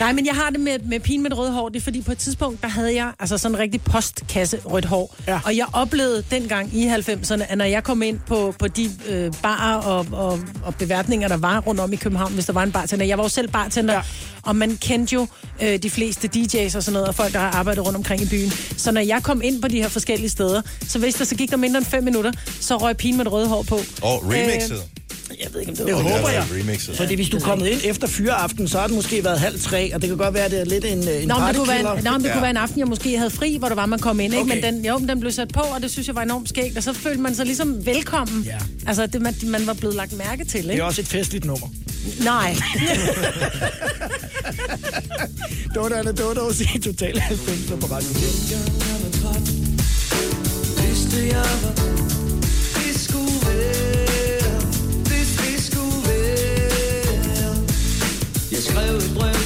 Nej, men jeg har det med, med pigen med det røde hår. Det er fordi på et tidspunkt, der havde jeg altså sådan en rigtig postkasse rødt hår. Ja. Og jeg oplevede dengang i 90'erne, at når jeg kom ind på, på de øh, barer og, og, og beværtninger, der var rundt om i København, hvis der var en bartender. Jeg var jo selv bartender, ja. Og man kendte jo øh, de fleste DJ's og sådan noget, og folk, der har arbejdet rundt omkring i byen. Så når jeg kom ind på de her forskellige steder, så hvis der så gik der mindre end fem minutter, så røg pigen med det røde hår på. Og remixet. Jeg ved ikke, om det Det var... håber det jeg. var remixet. Fordi hvis du er kommet ind efter fyreaften, så har det måske været halv tre, og det kan godt være, at det er lidt en, en Nå, men det kunne, være, en, nå, men det Ja. kunne være en aften, jeg måske havde fri, hvor der var, man kom ind. Ikke? Okay. Men den, jo, men den blev sat på, og det synes jeg var enormt skægt. Og så følte man sig ligesom velkommen. Ja. Altså, det, man, man var blevet lagt mærke til, Det ikke? er også et festligt nummer. Nej. Dodo the Dodos i Total 90 på Radio 4. Vidste jeg, hvad Jeg skrev et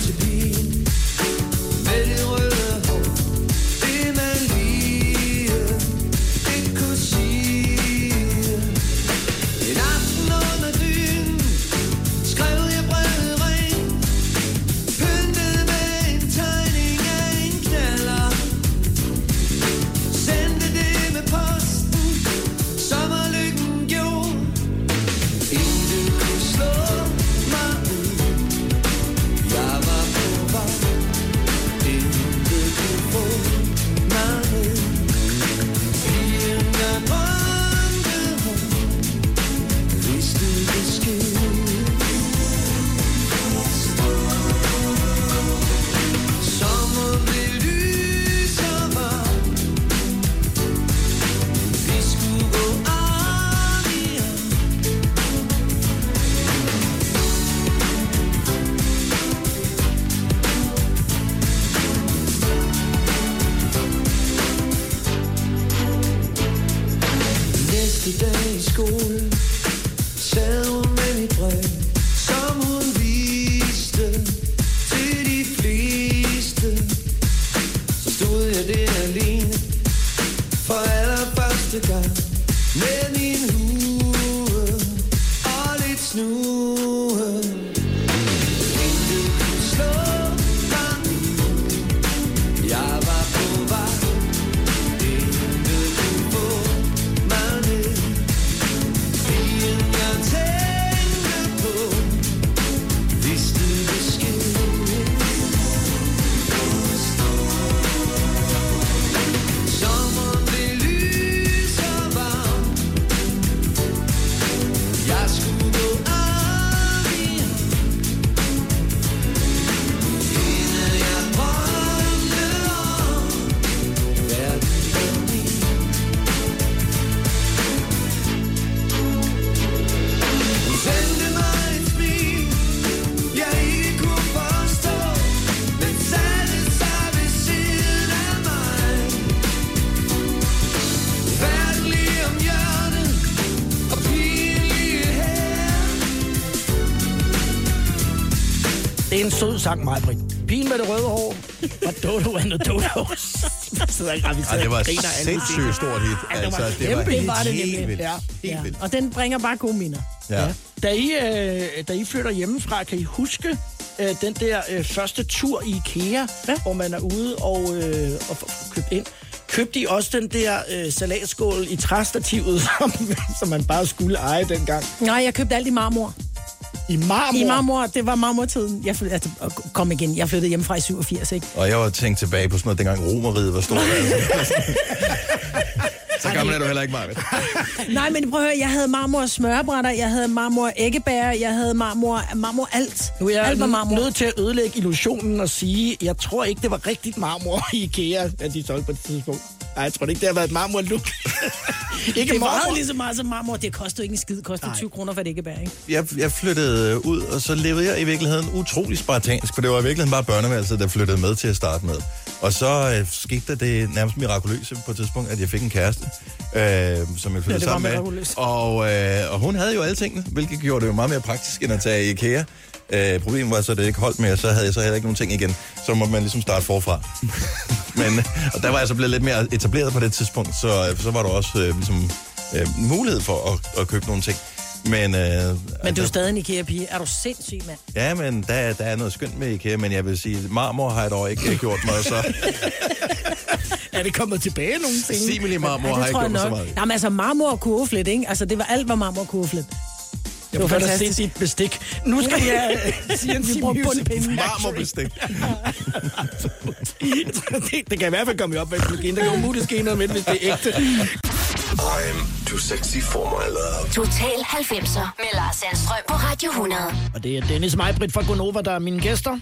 sød sang, mig, Britt. Pigen med det røde hår, og Dodo and the Dodos. Så der Ej, det var et sindssygt stort hit. Ja, det var Altså, det var hit. var det helt vildt. Ja. Helt Ja. vildt. Og den bringer bare gode minder. Ja. Da I, øh, da I flytter hjemmefra, kan I huske øh, den der øh, første tur i IKEA, ja. hvor man er ude og, øh, og købt ind? Købte I også den der øh, salatskål i træstativet, som, som man bare skulle eje dengang? Nej, jeg købte alt i marmor. I marmor? I marmor, det var marmortiden. Jeg flyttede, altså, og kom igen, jeg flyttede hjemmefra i 87, ikke? Og jeg var tænkt tilbage på sådan noget, dengang romeriet var stort. Altså. Så gammel er du heller ikke, Marvind. Nej, men prøv at høre, jeg havde marmor smørbrætter, jeg havde marmor æggebær, jeg havde marmor, marmor alt. Nu er jeg alt var marmor. nødt til at ødelægge illusionen og sige, jeg tror ikke, det var rigtigt marmor i IKEA, at de solgte på det tidspunkt. Nej, jeg tror ikke, det har været et marmor-look. ikke Det marmor. lige så meget som marmor. Det kostede ikke en skid. Det kostede 20 kroner for et æggebær, ikke? Jeg, jeg flyttede ud, og så levede jeg i virkeligheden utrolig spartansk, for det var i virkeligheden bare børneværelset, der flyttede med til at starte med. Og så øh, skete der det nærmest mirakuløse på et tidspunkt, at jeg fik en kæreste, øh, som jeg flyttede Ja, sammen med. Og, øh, og hun havde jo alle tingene, hvilket gjorde det jo meget mere praktisk, end at tage i IKEA. Øh, problemet var så, at det ikke holdt mere, så havde jeg så heller ikke nogen ting igen. Så må man ligesom starte forfra. Men, og der var jeg så blevet lidt mere etableret på det tidspunkt, så, øh, så var der også øh, ligesom, øh, mulighed for at, at købe nogle ting. Men, øh, Men du er stadig en IKEA-pige. Er du sindssyg, mand? Ja, men der, der er noget skønt med IKEA, men jeg vil sige, marmor har jeg dog ikke gjort mig, så Er det kommet tilbage nogensinde? simili marmor Ja, har tror gjort så meget. Jamen altså, marmor og kurveflet, ikke? Altså, det var alt var marmor og kurveflet. Jeg var godt have fantastisk. set dit bestik. Nu skal jeg uh, sige en Vi bruger bundpinde. Marmorbestik. det, det kan i hvert fald komme op med økologien. Der kan umuligt ske noget med det, hvis det er ægte. I'm too sexy for my love. Total 90'er med Lars Sandstrøm på Radio 100. Og det er Dennis Meibrit fra Gonova, der er mine gæster.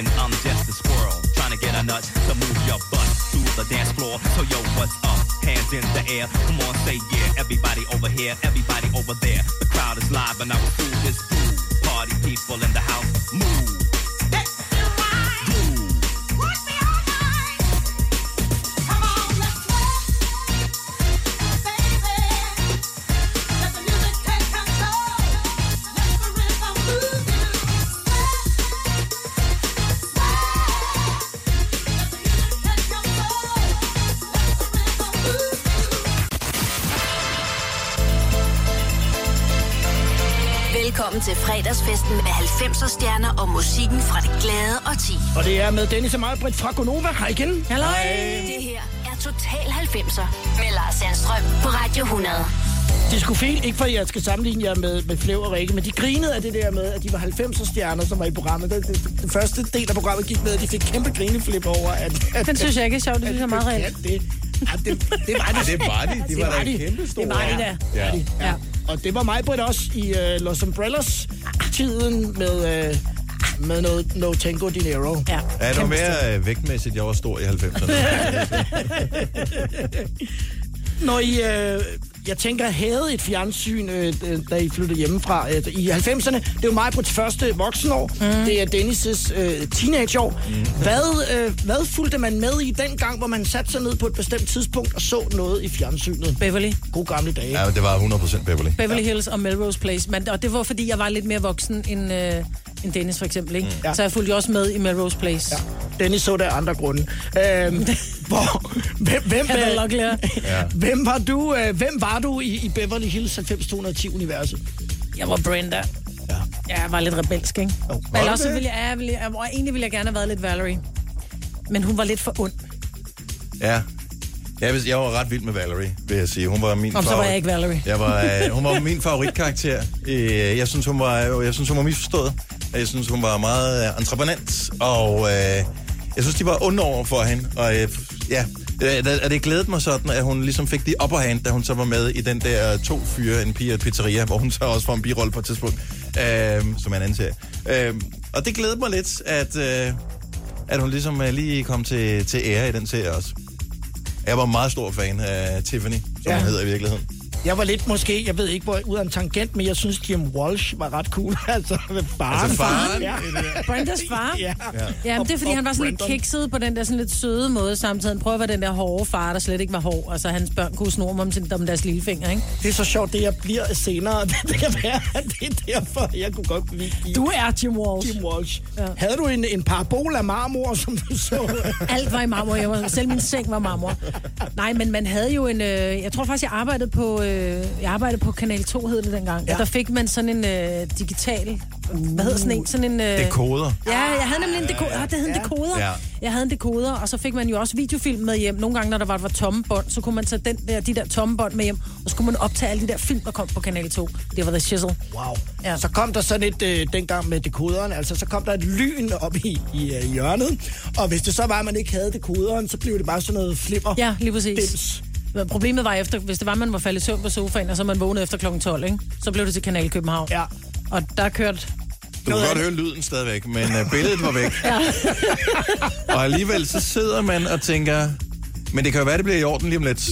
And I'm just a squirrel. Trying to get a nut to move your butt to the dance floor. So, yo, what's up? Hands in the air. Come on, say yeah. Everybody over here, everybody over there. The crowd is live, and I will do this groove. Party people in the house, move. Fredagsfesten med 90'er stjerner og musikken fra det glade og ti. Og det er med Dennis og Meibrit fra Gonova. Hej igen. Hallo. Det her er Total 90'er med Lars Sandstrøm på Radio 100. De skulle fint, ikke for at jeg skal sammenligne jer med, med Flev og Rikke, men de grinede af det der med, at de var 90'er stjerner, som var i programmet. Den, den, den første del af programmet gik med, at de fik kæmpe grineflip over, at... at Den synes jeg ikke er sjovt. Det synes jeg er meget reelt. Ja, det, ja, det, det var de. Ja, det var de. De Det var da de. kæmpe store. Det var de da. Ja. Ja. Og det var mig, Britt, også i uh, Los Umbrellas tiden med, uh, med noget No Tango Dinero. Ja. Ja, det var mere øh, vægtmæssigt, jeg var stor i 90'erne. Når I, øh, jeg tænker, havde et fjernsyn, øh, da I flyttede hjemmefra øh, i 90'erne. Det er jo mig på det første voksenår. Mm. Det er Dennis' øh, teenageår. Mm. Hvad, øh, hvad fulgte man med i den gang, hvor man satte sig ned på et bestemt tidspunkt og så noget i fjernsynet? Beverly. God gamle dage. ja, det var 100% Beverly. Beverly Hills og Melrose Place. Men, og det var, fordi jeg var lidt mere voksen end, øh, end Dennis, for eksempel. Ikke? Ja. Mm. Så jeg fulgte også med i Melrose Place. Ja. Dennis så der af andre grunde. Øhm, hvor, hvem, hvem, Han er øh. Ja. hvem, var du, øh, hvem var du i, i Beverly Hills 90210-universet? Jeg var Brenda. Ja. Ja, jeg var lidt rebelsk, ikke? var Eller du også det? ville jeg, ja, ville jeg, og egentlig ville jeg gerne have været lidt Valerie. Men hun var lidt for ond. Ja. Jeg, jeg var ret vild med Valerie, vil jeg sige. Hun var min Om så var jeg ikke Valerie. Jeg var, øh, hun var min favoritkarakter. Øh, Jeg synes, hun var, jeg synes, hun var misforstået. Jeg synes, hun var meget øh, entreprenant, og øh, jeg synes, de var onde over for hende. Og øh, ja, øh, og det glædede mig sådan, at hun ligesom fik de upper hand, da hun så var med i den der to fyre, en pige og et pizzeria, hvor hun så også får en birolle på et tidspunkt, øh, som er en anden serie. Øh, og det glædede mig lidt, at, øh, at hun ligesom øh, lige kom til, til ære i den serie også. Jeg var meget stor fan af Tiffany, som ja. hun hedder i virkeligheden. Jeg var lidt måske, jeg ved ikke, hvor ud af en tangent, men jeg synes, Jim Walsh var ret cool. altså, faren. Altså faren? Ja. Brendas far? ja. Ja, men det er, fordi Og- han var sådan og lidt Brandon. kikset på den der sådan lidt søde måde samtidig. Han prøver at være den der hårde far, der slet ikke var hård. Altså, hans børn kunne snore om, sin, om deres lillefinger, ikke? Det er så sjovt, det jeg bliver senere. Det kan være, at det er derfor, jeg kunne godt Jim- Du er Jim Walsh. Jim Walsh. Ja. Havde du en, en parabol af marmor, som du så? Alt var i marmor. Jeg var, selv min seng var marmor. Nej, men man havde jo en... Øh, jeg tror faktisk, jeg arbejdede på, øh, jeg arbejdede på Kanal 2, hed det dengang. Ja. Og der fik man sådan en øh, digital... Hvad hedder sådan en? Sådan en øh, Dekoder. Ja, jeg havde nemlig en dekoder. Ja, det hed en dekoder. Ja. Jeg havde en dekoder, og så fik man jo også videofilm med hjem. Nogle gange, når der var, var tomme bånd, så kunne man tage den der, de der tomme bånd med hjem, og så kunne man optage alle de der film, der kom på Kanal 2. Det var The Shizzle. Wow. Ja. Så kom der sådan et, øh, dengang med dekoderen, altså så kom der et lyn op i, i øh, hjørnet, og hvis det så var, at man ikke havde dekoderen, så blev det bare sådan noget flipper. Ja, lige præcis. Dims. Problemet var efter, hvis det var, man var faldet i søvn på sofaen, og så man vågnede efter kl. 12, ikke? så blev det til Kanal København. Ja. Og der kørte... Du kan godt høre lyden stadigvæk, men uh, billedet var væk. Ja. Og alligevel så sidder man og tænker, men det kan jo være, det bliver i orden lige om lidt.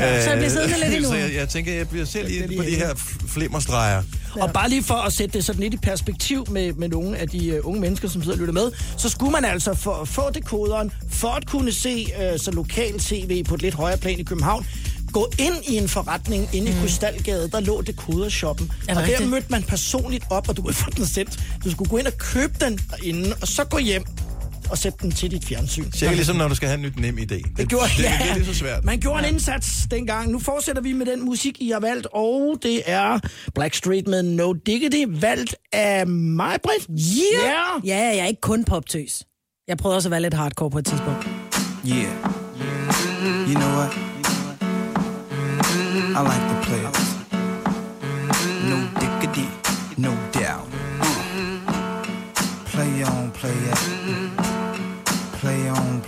Ja, så jeg bliver siddende lidt endnu. Så jeg, jeg tænker, jeg bliver selv lige på de her flimmerstreger. Ja. Og bare lige for at sætte det sådan lidt i perspektiv med, med nogle af de uh, unge mennesker, som sidder og lytter med, så skulle man altså for at få dekoderen, for at kunne se uh, så lokal tv på et lidt højere plan i København, gå ind i en forretning inde i mm. Krystalgade, der lå dekodershoppen. Det Og der rigtigt? mødte man personligt op, og du kunne få den sendt. Du skulle gå ind og købe den derinde, og så gå hjem og sætte den til dit fjernsyn. Cirka ligesom, når du skal have en nyt nem idé. Det, Det gjorde, det, det, ja. det er lige så svært. Man gjorde en indsats dengang. Nu fortsætter vi med den musik, I har valgt, og det er Blackstreet med No Diggity, valgt af mig, Britt. Yeah. Yeah. Ja, jeg er ikke kun poptøs. Jeg prøvede også at være lidt hardcore på et tidspunkt. Yeah. You know what? I like the players. No diggity, no doubt. Play on, play it.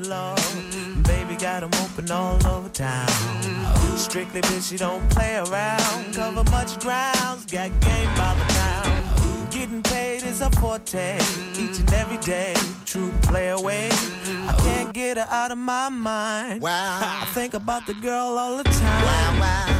good lord. Baby got 'em open all over town. Strictly bitch, you don't play around. Cover much grounds, got game by the pound. Getting paid is a forte, each and every day. True play away. I can't get her out of my mind. Wow. I think about the girl all the time. Wow, wow.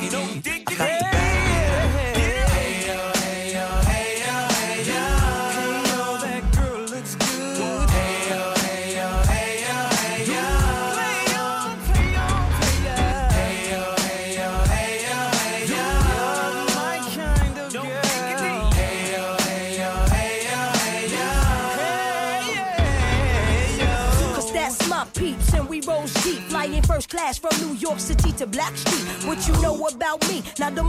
I got class from New York City to Black Street. What you know about me? Now the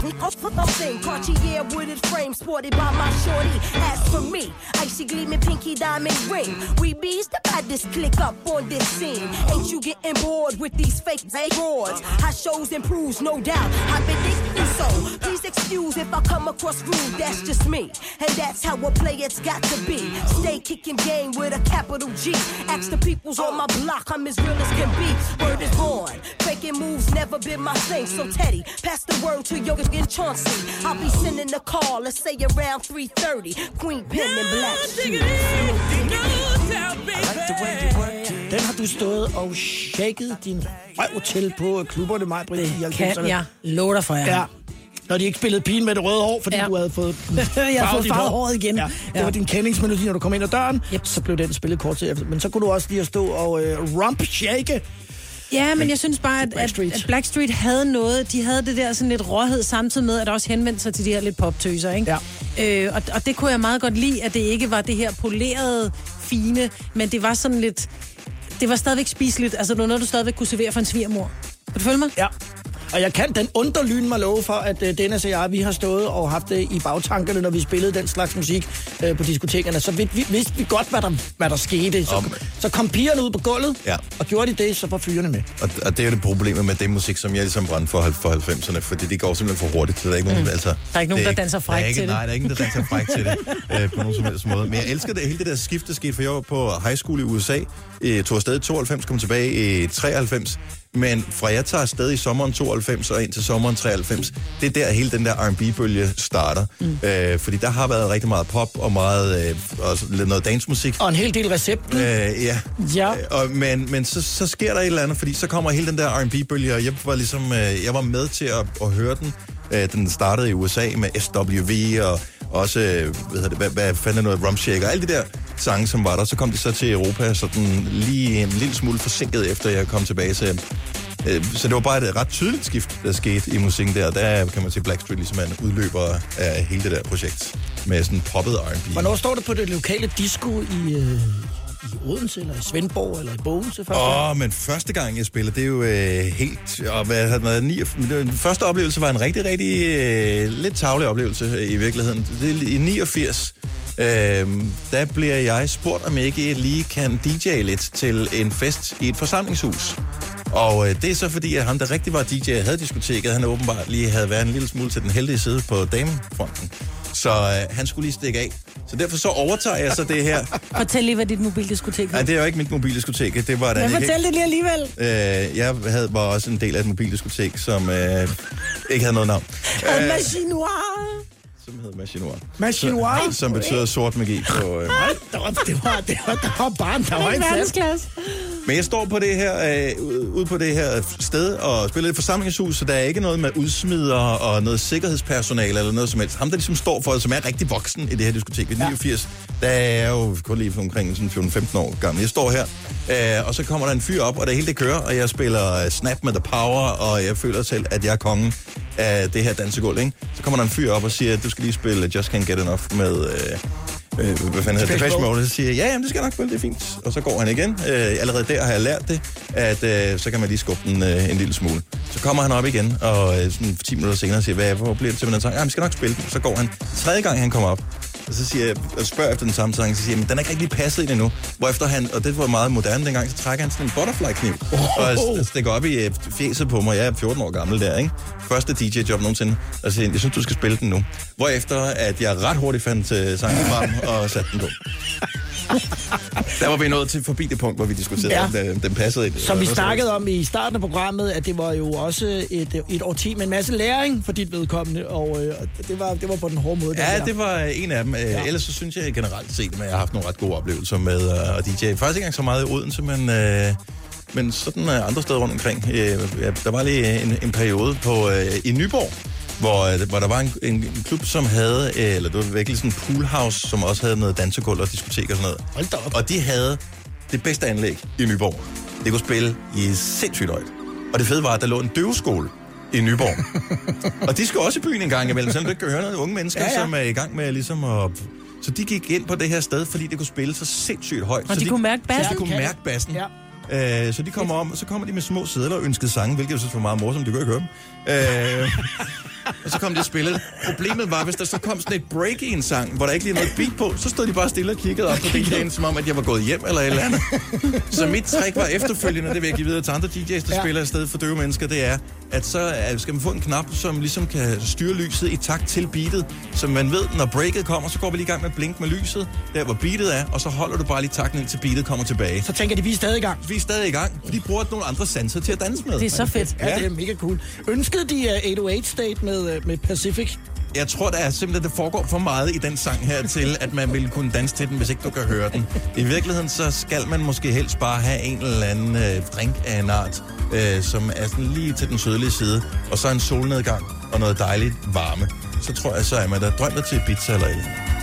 thing, Cartier wooded frame sported by my shorty. As for me, icy gleaming pinky diamond ring. We bees the baddest click up on this scene. Ain't you getting bored with these fake broads? High shows improves, no doubt. I've been thinking so. Please excuse if I come across rude, that's just me. And that's how a player's got to be. Stay kicking game with a capital G. Ask the peoples on my block, I'm as real as can be. Word is born. Faking moves never been my thing. So Teddy, pass the word to your in Chauncey. I'll be sending a call, let's say around 3:30. Queen Pen and Black Shoes. Den har du stået og shaket din røv til på klubberne, mig, Britt, i 90'erne. kan jeg love dig for, ja. ja. Når de ikke spillede pigen med det røde hår, fordi Ja. du havde fået Jeg har fået farvet igen. Ja. Det var din kendingsmelodi, når du kom ind ad døren. Yep. Så blev den spillet kort til efter. Men så kunne du også lige at stå og øh, rump shake. Ja, men jeg synes bare, at, at, at Blackstreet havde noget. De havde det der sådan lidt råhed, samtidig med, at også henvendte sig til de her lidt poptøser, ikke? Ja. Øh, og, og det kunne jeg meget godt lide, at det ikke var det her polerede, fine, men det var sådan lidt... Det var stadigvæk spiseligt. Altså, det var noget, du stadigvæk kunne servere for en svigermor. Kan du følge mig? Ja. Og jeg kan den underlyn mig love for, at øh, Dennis og jeg, vi har stået og haft det i bagtankerne, når vi spillede den slags musik øh, på diskotekerne. Så vi, vi, vidste vi godt, hvad der, hvad der skete. Så, så kom pigerne ud på gulvet, Ja. og gjorde de det, så var fyrene med. Og, og det er jo det problemet med det musik, som jeg ligesom brændte for, for 90'erne, fordi det går simpelthen for hurtigt, så der er ikke nogen, Mm. altså... Der er ikke nogen, der danser er ikke, til det. Nej, der er ingen, der danser frækt til det øh, på nogen som helst måde. Men jeg elsker det hele det der skift, der skete, for jeg var på high school i USA, øh, tog afsted i 92, kom tilbage i 93, men fra jeg tager afsted i sommeren 92 og ind til sommeren 93, det er der hele den der R&B-bølge starter. Mm. Øh, fordi der har været rigtig meget pop og meget øh, også lidt noget dancemusik. Og en hel del recept. Øh, ja. Ja. Øh, Og, men men så, så sker der et eller andet, fordi så kommer hele den der R&B-bølge, og jeg var ligesom, øh, jeg var med til at, at høre den. Øh, den startede i USA med SWV, og også, øh, hvad, hedder det, hvad, hvad fanden er noget, Rumshake, og alle de der sange, som var der. Så kom de så til Europa, sådan lige en lille smule forsinket, efter jeg kom tilbage til øh, så det var bare et ret tydeligt skift, der skete i musikken der. Der kan man sige, Blackstreet ligesom en udløber af hele det der projekt med sådan poppet R&B. Hvornår står det på det lokale disco i, øh, i Odense, eller i Svendborg, eller i Bogense? Åh, oh, men første gang jeg spillede, det er jo øh, helt... Og hvad havde været? Ni, den første oplevelse var en rigtig, rigtig øh, lidt tavlig oplevelse øh, i virkeligheden. Det, er I 89, øh, der bliver jeg spurgt, om jeg ikke lige kan DJ lidt til en fest i et forsamlingshus. Og øh, det er så fordi, at ham, der rigtig var DJ, havde diskoteket, han åbenbart lige havde været en lille smule til den heldige side på damefronten. Så øh, han skulle lige stikke af. Så derfor så overtager jeg så det her. Fortæl lige, hvad dit mobildiskotek Nej, det er jo ikke mit mobildiskotek. Det var da Men fortæl det lige alligevel. Øh, jeg havde, var også en del af et mobildiskotek, som øh, ikke havde noget navn. Og Øh. Som hed Machinoir. Machinoir? Som, som betyder sort magi på... Øh. Der var, det var, det var, der var bare, der var en plads. Men jeg står på det her, øh, ude på det her sted og spiller i et forsamlingshus, så der er ikke noget med udsmider og noget sikkerhedspersonale eller noget som helst. Ham, der ligesom står for det, som er rigtig voksen i det her diskotek, ved 89, der er jo kun lige omkring sådan 14-15 år gammel. Jeg står her, øh, og så kommer der en fyr op, og det hele det kører, og jeg spiller øh, Snap med The Power, og jeg føler selv, at jeg er kongen af det her dansegulv, ikke? Så kommer der en fyr op og siger, at du skal lige spille Just Can't Get Enough med... Øh, øh, hvad fanden hedder det? Depeche Mode. Så siger jeg, ja, jamen, det skal nok spille, det er fint. Og så går han igen. Øh, allerede der har jeg lært det, at øh, så kan man lige skubbe den øh, en lille smule. Så kommer han op igen, og øh, sådan 10 minutter senere siger, hvad, hvor bliver det til, med den sang? Ja, vi skal nok spille den. Så går han. Tredje gang han kommer op, Og så siger jeg, og spørger efter den samme sang, så siger jeg, den er ikke rigtig passet ind endnu. Hvorefter han, og det var meget moderne dengang, så trækker han sådan en butterfly-kniv. Oh. Og s- stikker op i øh, fjeset på mig. Jeg er 14 år gammel der, ikke? Første DJ-job nogensinde. Og siger, jeg synes, du skal spille den nu. Hvorefter, at jeg ret hurtigt fandt øh, sangen frem og satte den på. Der var vi nået til forbi det punkt, hvor vi diskuterede, Ja. ja. den, den passede ind. Som vi snakkede om i starten af programmet, at det var jo også et, et årti med en masse læring for dit vedkommende, og øh, det, var, det var på den hårde måde. Ja, der. det var en af dem. Ja. Ellers så synes jeg generelt set, at jeg har haft nogle ret gode oplevelser med uh, at DJ. Faktisk ikke engang så meget i Odense, men, uh, men sådan uh, andre steder rundt omkring. Der var lige en, en periode på uh, i Nyborg, hvor, uh, hvor der var en, en, en klub, som havde, uh, eller det var virkelig sådan en poolhouse, som også havde noget dansegulv og diskotek og sådan noget. Hold da op. Og de havde det bedste anlæg i Nyborg. Det kunne spille i sindssygt højt. Og det fede var, at der lå en døveskole i Nyborg. og de skal også i byen en gang imellem, selvom du ikke kan høre noget unge mennesker, Ja, ja, som er i gang med ligesom at... Så de gik ind på det her sted, fordi det kunne spille så sindssygt højt. Og så de kunne mærke bassen? Så de kunne mærke bassen. Ja. Øh, så de kommer om, og så kommer de med små sædler og ønskede sange, hvilket jeg synes var meget morsomt, du kan ikke høre dem. Øh, og så kom de og spillede. Problemet var, hvis der så kom sådan et break i en sang, hvor der ikke lige er noget beat på, så stod de bare stille og kiggede op på DJ'en, som om, at jeg var gået hjem eller et eller andet. Så mit trick var efterfølgende, det vil jeg give videre til andre DJ's, der Ja. ja. spiller i stedet for døve mennesker, det er, at så øh, skal man få en knap, som ligesom kan styre lyset i takt til beatet, så man ved, når breaket kommer, så går vi lige i gang med at blinke med lyset, der hvor beatet er, og så holder du bare lige takten indtil beatet kommer tilbage. Så tænker de, vi er stadig i gang. Vi er stadig i gang, for de bruger nogle andre sanser til at danse med. Det er så fedt. Ja, det er mega cool. Ønskede de uh, 808 State med, med, øh, med Pacific? Jeg tror, der er simpelthen, det foregår for meget i den sang her til, at man vil kunne danse til den, hvis ikke du kan høre den. I virkeligheden, så skal man måske helst bare have en eller anden øh, drink af en art, øh, som er sådan lige til den sydlige side, og så en solnedgang og noget dejligt varme. Så tror jeg, så er man der drømmer til pizza eller et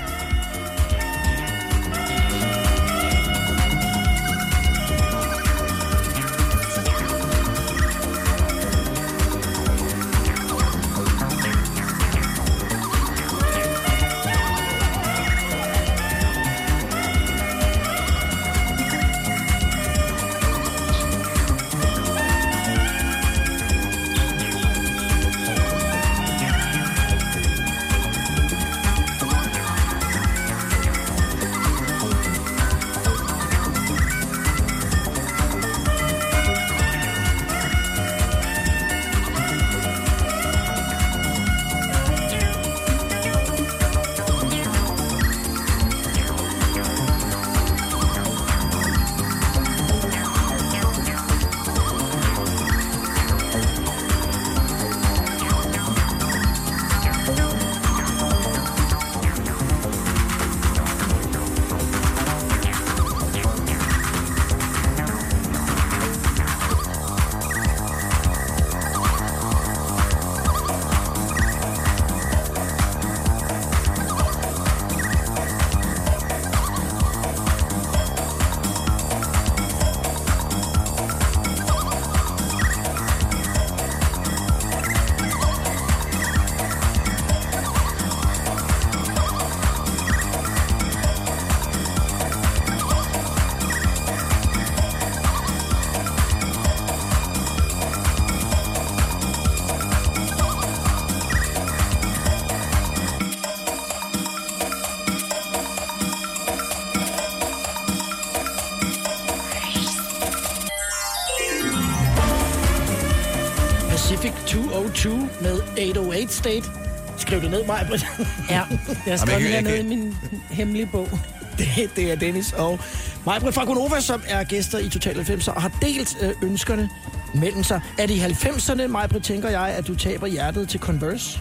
808 State. Skriv det ned, mig, Britt. Ja, jeg jeg det ned i min hemmelige bog. Det, det er Dennis og Majbrit fra Gonova, som er gæster i Total 90 og har delt øh, ønskerne mellem sig. Er det i 90'erne, Majbrit, tænker jeg, at du taber hjertet til Converse?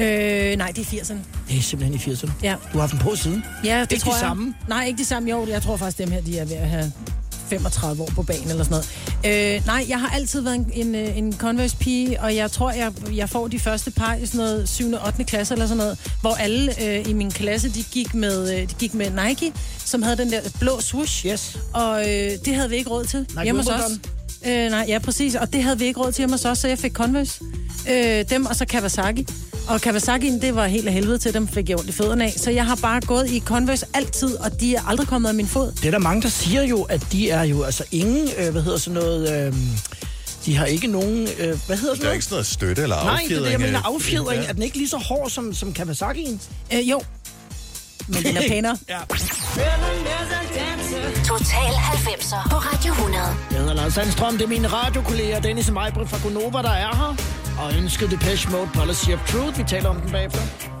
Øh, nej, det er 80'erne. Det er simpelthen i 80'erne. Ja. Du har haft dem på siden. Ja, det Ikke tror de jeg. samme? Nej, ikke de samme. Jo, jeg tror faktisk, dem her, de er ved at have 35 år på banen eller sådan noget. Øh, nej, jeg har altid været en, en, øh, en Converse-pige, og jeg tror, jeg, jeg får de første par i sådan noget 7. og 8. klasse eller sådan noget, hvor alle øh, i min klasse, de gik, med, øh, de gik med Nike, som havde den der blå swoosh. Yes. Og øh, det havde vi ikke råd til Nike hjemme hos os. Øh, nej, ja, præcis. Og det havde vi ikke råd til hjemme hos os, så jeg fik Converse. Øh, dem og så Kawasaki. Og Kawasaki'en, det var helt af helvede til, dem fik jeg ondt i fødderne af. Så jeg har bare gået i Converse altid, og de er aldrig kommet af min fod. Det er der mange, der siger jo, at de er jo altså ingen, øh, hvad hedder sådan noget, øh, de har ikke nogen, øh, hvad hedder sådan Der er noget? ikke sådan noget støtte eller Nej, det er det, jeg affjedring, mener affjedring. ja. Er den ikke lige så hård som, som Kawasaki'en? Øh, jo. Men den er pænere. ja. Total 90'er på Radio 100. Jeg hedder Lars Sandstrøm, det er mine radiokolleger Dennis og Majbrit fra Gonova, der er her. Og ønsket Depeche Mode Policy of Truth. Vi taler om den bagefter.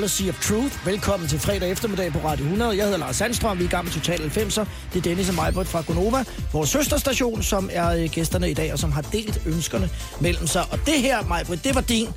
Policy of Truth. Velkommen til fredag eftermiddag på Radio 100. Jeg hedder Lars Sandstrøm, vi er i gang med Total 90'er. Det er Dennis og Majbert fra Gonova, vores søsterstation, som er øh, gæsterne i dag, og som har delt ønskerne mellem sig. Og det her, Majbert, det var din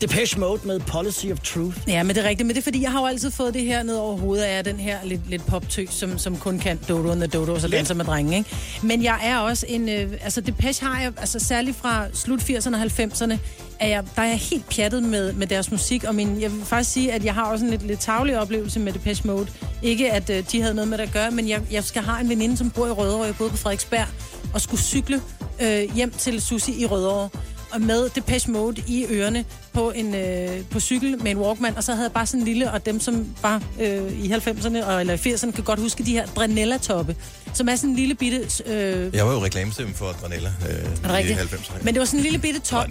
Depeche Mode med Policy of Truth. Ja, men det er rigtigt. Men det er fordi, jeg har jo altid fået det her ned over hovedet af den her lidt, lidt poptøs, som, som kun kan Dodo and the Dodo, så danser med drenge, ikke? Men jeg er også en... Øh, altså, Depeche har jeg, altså særligt fra slut 80'erne og 90'erne, er jeg, der er jeg helt pjattet med, med deres musik, og min, jeg vil faktisk sige, at jeg har også en lidt, lidt tavlig oplevelse med Depeche Mode. Ikke at øh, de havde noget med det at gøre, men jeg, jeg skal have en veninde, som bor i Rødovre, jeg boede på Frederiksberg, og skulle cykle øh, hjem til Susi i Rødovre og med Depeche Mode i ørerne på en øh, på cykel med en Walkman, og så havde jeg bare sådan en lille, og dem som var øh, i 90'erne og eller i 80'erne kan godt huske de her Dranella-toppe, som er sådan en lille bitte... Øh, Jeg var jo reklamestemme for Dranella øh, er det i rigtigt? 90'erne. Men det var sådan en lille bitte top,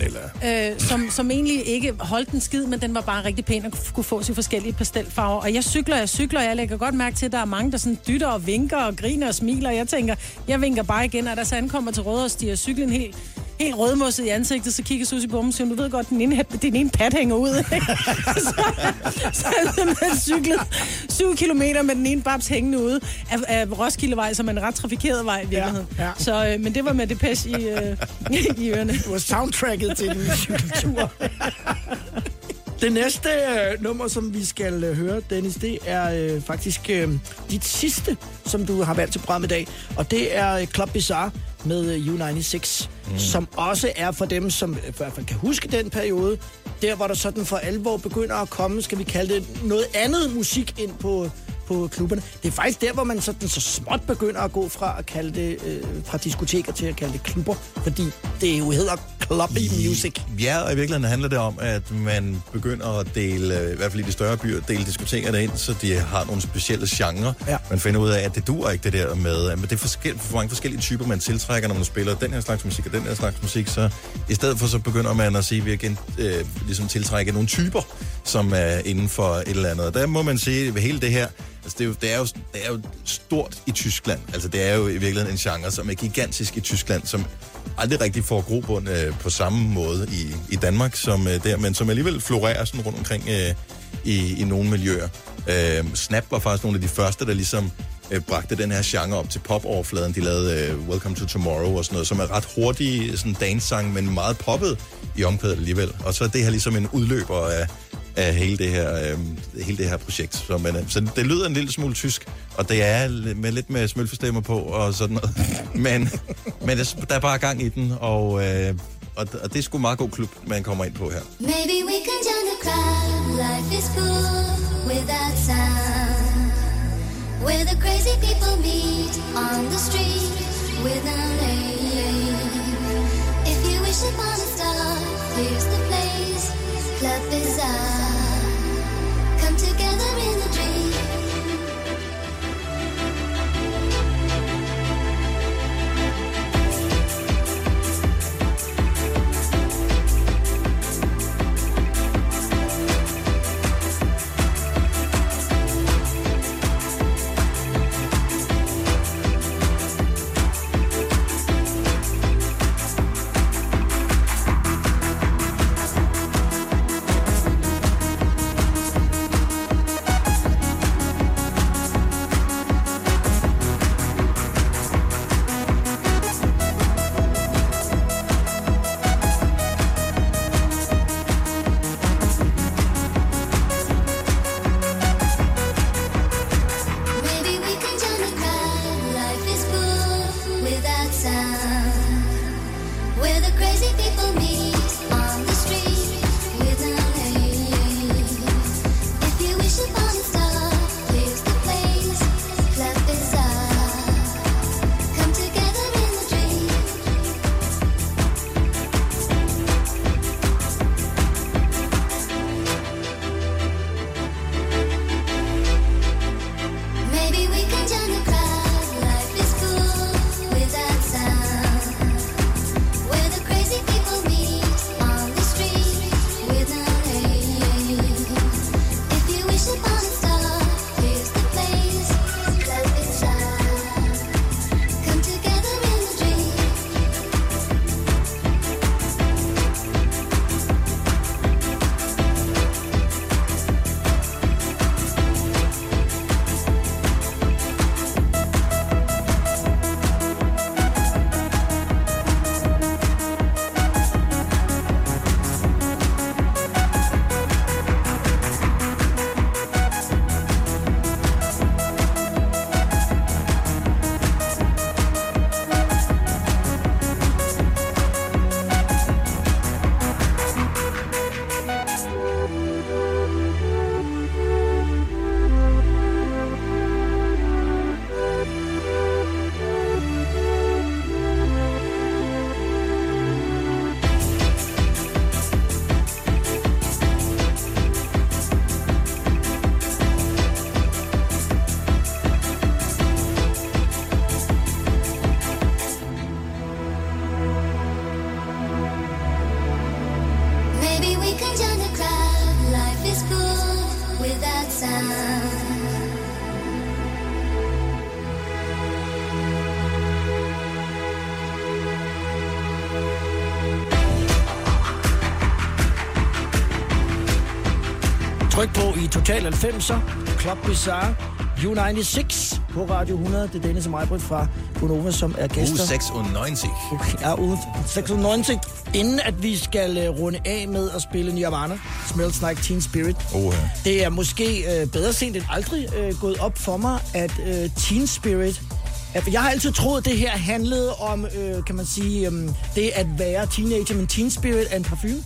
øh, som, som egentlig ikke holdt en skid, men den var bare rigtig pæn og kunne få sig forskellige pastelfarver. Og jeg cykler, jeg cykler, og jeg lægger godt mærke til, at der er mange, der sådan dytter og vinker og griner og smiler. Og jeg tænker, jeg vinker bare igen, og da så ankommer til Røde og stiger cyklen helt helt rødmosset i ansigtet, så kigger Susie på mig og siger, du ved godt, den ene, den ene pat hænger ud. ikke?" så, så har jeg simpelthen cyklet syv kilometer med den ene babs hængende ude af, af Roskildevej, som er en ret trafikeret vej i virkeligheden. Ja, ja. Så, øh, men det var med Depeche i, øh, i ørerne. Det var soundtracket til din cykeltur. Det næste øh, nummer, som vi skal øh, høre, Dennis, det er øh, faktisk øh, dit sidste, som du har valgt til programmet i dag. Og det er øh, Club Bizarre med øh, U96, mm. som også er for dem, som øh, i hvert fald kan huske den periode. Der, hvor der sådan for alvor begynder at komme, skal vi kalde det, noget andet musik ind på, på klubberne. Det er faktisk der, hvor man sådan så småt begynder at gå fra at kalde det øh, fra diskoteker til at kalde det klubber, fordi det jo hedder clubby music. Ja, og i virkeligheden handler det om, at man begynder at dele, øh, i hvert fald i de større byer, dele diskotekerne ind, så de har nogle specielle genrer. Ja. Man finder ud af, at det dur ikke det der med, at det er forskel, for mange forskellige typer, man tiltrækker, når man spiller den her slags musik og den her slags musik, så i stedet for så begynder man at sige, at vi igen øh, ligesom tiltrække nogle typer, som er inden for et eller andet. Og der må man sige, at hele det her, Altså, det, er jo, det, er jo, det er jo stort i Tyskland. Altså, det er jo i virkeligheden en genre, som er gigantisk i Tyskland, som aldrig rigtig får grobund øh, på samme måde i, i Danmark, som øh, der, men som alligevel florerer sådan rundt omkring øh, i, i nogle miljøer. Øh, Snap var faktisk nogle af de første, der ligesom øh, bragte den her genre op til popoverfladen. De lavede øh, Welcome to Tomorrow og sådan noget, som er ret hurtig sådan dansang, men meget poppet i omkvædet alligevel. Og så er det her ligesom en udløber af, af hele det her, øh, hele det her projekt. Så, men, øh, så det lyder en lille smule tysk, og det er med lidt med smølfestemmer på og sådan noget. Men, men der, der er bare gang i den, og, øh, og, og det er sgu en meget god klub, man kommer ind på her. Maybe we can join the crowd. Life is cool without sound. Where the crazy people meet on the street without aim. If you wish upon a star, here's the place. Club Bizarre. Together in i Total 90'er, Club Bizarre, U96 på Radio 100. Det er Dennis og Majbrit fra Gunova, som er gæster. Uge 96. Ja, uge 96. Inden at vi skal uh, runde af med at spille Nirvana, Smells Like Teen Spirit. Oh, ja. Det er måske uh, bedre sent end aldrig uh, gået op for mig, at uh, Teen Spirit... Jeg har altid troet, at det her handlede om, uh, kan man sige, um, det at være teenager, men Teen Spirit er en parfume.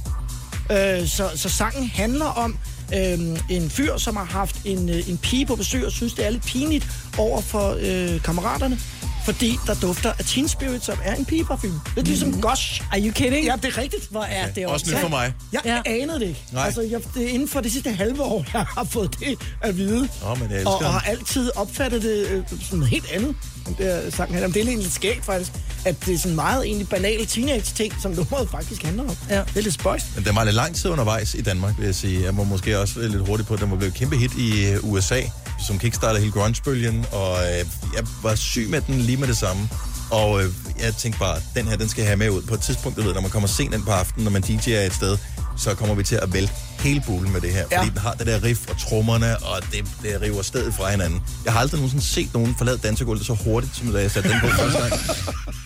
Uh, så, så sangen handler om øhm, en fyr, som har haft en, øh, en pige på besøg og synes, det er lidt pinligt over for øh, kammeraterne, fordi der dufter af Teen Spirit, som er en pigeparfume. Lidt ligesom Gosh. Are you kidding? Ja, det er rigtigt. Hvor er det Også nyt for mig. Jeg ja. anede det ikke. Nej. Altså, jeg, det er inden for det sidste halve år, jeg har fået det at vide. Åh, men jeg elsker og, og den. har altid opfattet det øh, som helt andet. end Det er sangen handler om. Det er lidt skægt, faktisk. At det er sådan meget egentlig banale teenage-ting, som nummeret faktisk handler om. Ja. Det er lidt spøjst. Men den var lidt lang tid undervejs i Danmark, vil jeg sige. Jeg må måske også lidt hurtigt på, den var blevet et kæmpe hit i øh, USA, som kickstartede hele grunge-bølgen, og øh, jeg var syg med den lige med det samme. Og øh, jeg tænkte bare, den her, den skal jeg have med ud. På et tidspunkt, du ved, når man kommer sent ind på aftenen, når man DJ'er et sted, så kommer vi til at vælte hele bulen med det her. Ja. Fordi den har det der riff og trommerne, og det, det river stedet fra hinanden. Jeg har aldrig nogensinde set nogen forlade dansegulvet så hurtigt, som da jeg satte den på første gang.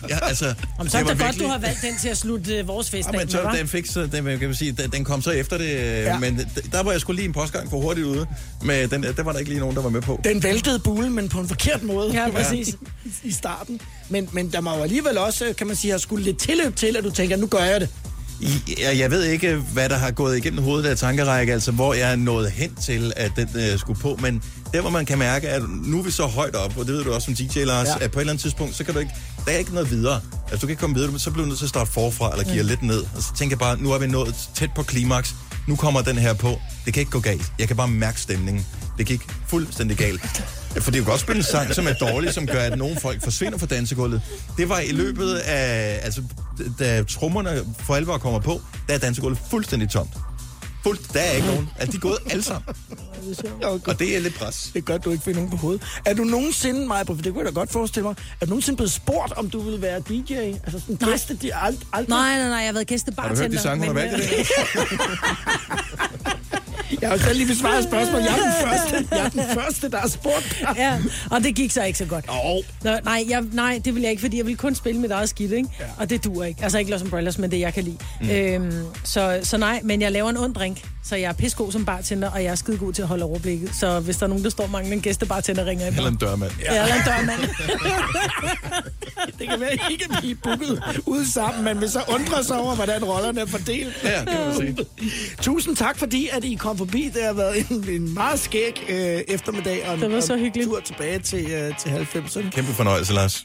Ja, altså, Om så er det det godt, virkelig- du har valgt den til at slutte øh, vores fest Ja, men med, så, hva'? den, fik så, den, kan man sige, den, den kom så efter det, Ja. ja. men der var jeg skulle lige en postgang for hurtigt ude. Men den, der var der ikke lige nogen, der var med på. Den væltede bulen, men på en forkert måde. Ja, præcis. I starten. Men, men der må jo alligevel også, kan man sige, have skulle lidt tilløb til, at du tænker, nu gør jeg det. Jeg, jeg ved ikke, hvad der har gået igennem hovedet af tankerække, altså hvor jeg er nået hen til, at den øh, skulle på. Men der, hvor man kan mærke, at nu er vi så højt op, og det ved du også som DJ, Lars, Ja. at på et eller andet tidspunkt, så kan du ikke, der er ikke noget videre. Altså, du kan ikke komme videre, så bliver du nødt til at starte forfra, eller give Ja. lidt ned. Og så tænker jeg bare, nu er vi nået tæt på klimaks. Nu kommer den her på. Det kan ikke gå galt. Jeg kan bare mærke stemningen. Det gik fuldstændig galt. For det er jo godt spille en sang, som er dårlig, som gør, at nogle folk forsvinder fra dansegulvet. Det var i løbet af, altså, da trommerne for alvor kommer på, der er dansegulvet fuldstændig tomt. Fuld, der er ikke nogen. Altså, de er gået alle sammen. Og det er lidt pres. Det er godt, du ikke finder nogen på hovedet. Er du nogensinde, Maja, for det kunne jeg da godt forestille mig, er du nogensinde blevet spurgt, om du vil være DJ? Altså sådan Nej. gæste, de ald, aldrig... Nej, nej, nej, jeg har været gæstebartender. Har du hørt de sange, hun har valgt øh? Jeg har selv lige besvaret spørgsmål. Jeg er den første, jeg er den første der har spurgt dig. ja, og det gik så ikke så godt. Oh. Nå, nej, jeg, nej, det vil jeg ikke, fordi jeg vil kun spille mit eget skidt, ikke? Ja. Og det duer ikke. Altså ikke Los Umbrellas, men det jeg kan lide. Mm. Øhm, så, så nej, men jeg laver en ond drink, så jeg er pissegod som bartender, og jeg er skidegod til at holde overblikket. Så hvis der er nogen, der står mange en gæstebartender, ringer jeg Eller en dørmand. Ja, eller en dørmand. Det kan være, at I ikke blive booket ud sammen, men vil så undre sig over, hvordan rollerne er fordelt. Ja, det kan man sige. Tusind tak, fordi at I kom forbi. Det har været en, en meget skæg øh, eftermiddag og en, Det var så hyggeligt. tur tilbage til, øh, til 90'erne. Kæmpe fornøjelse, Lars.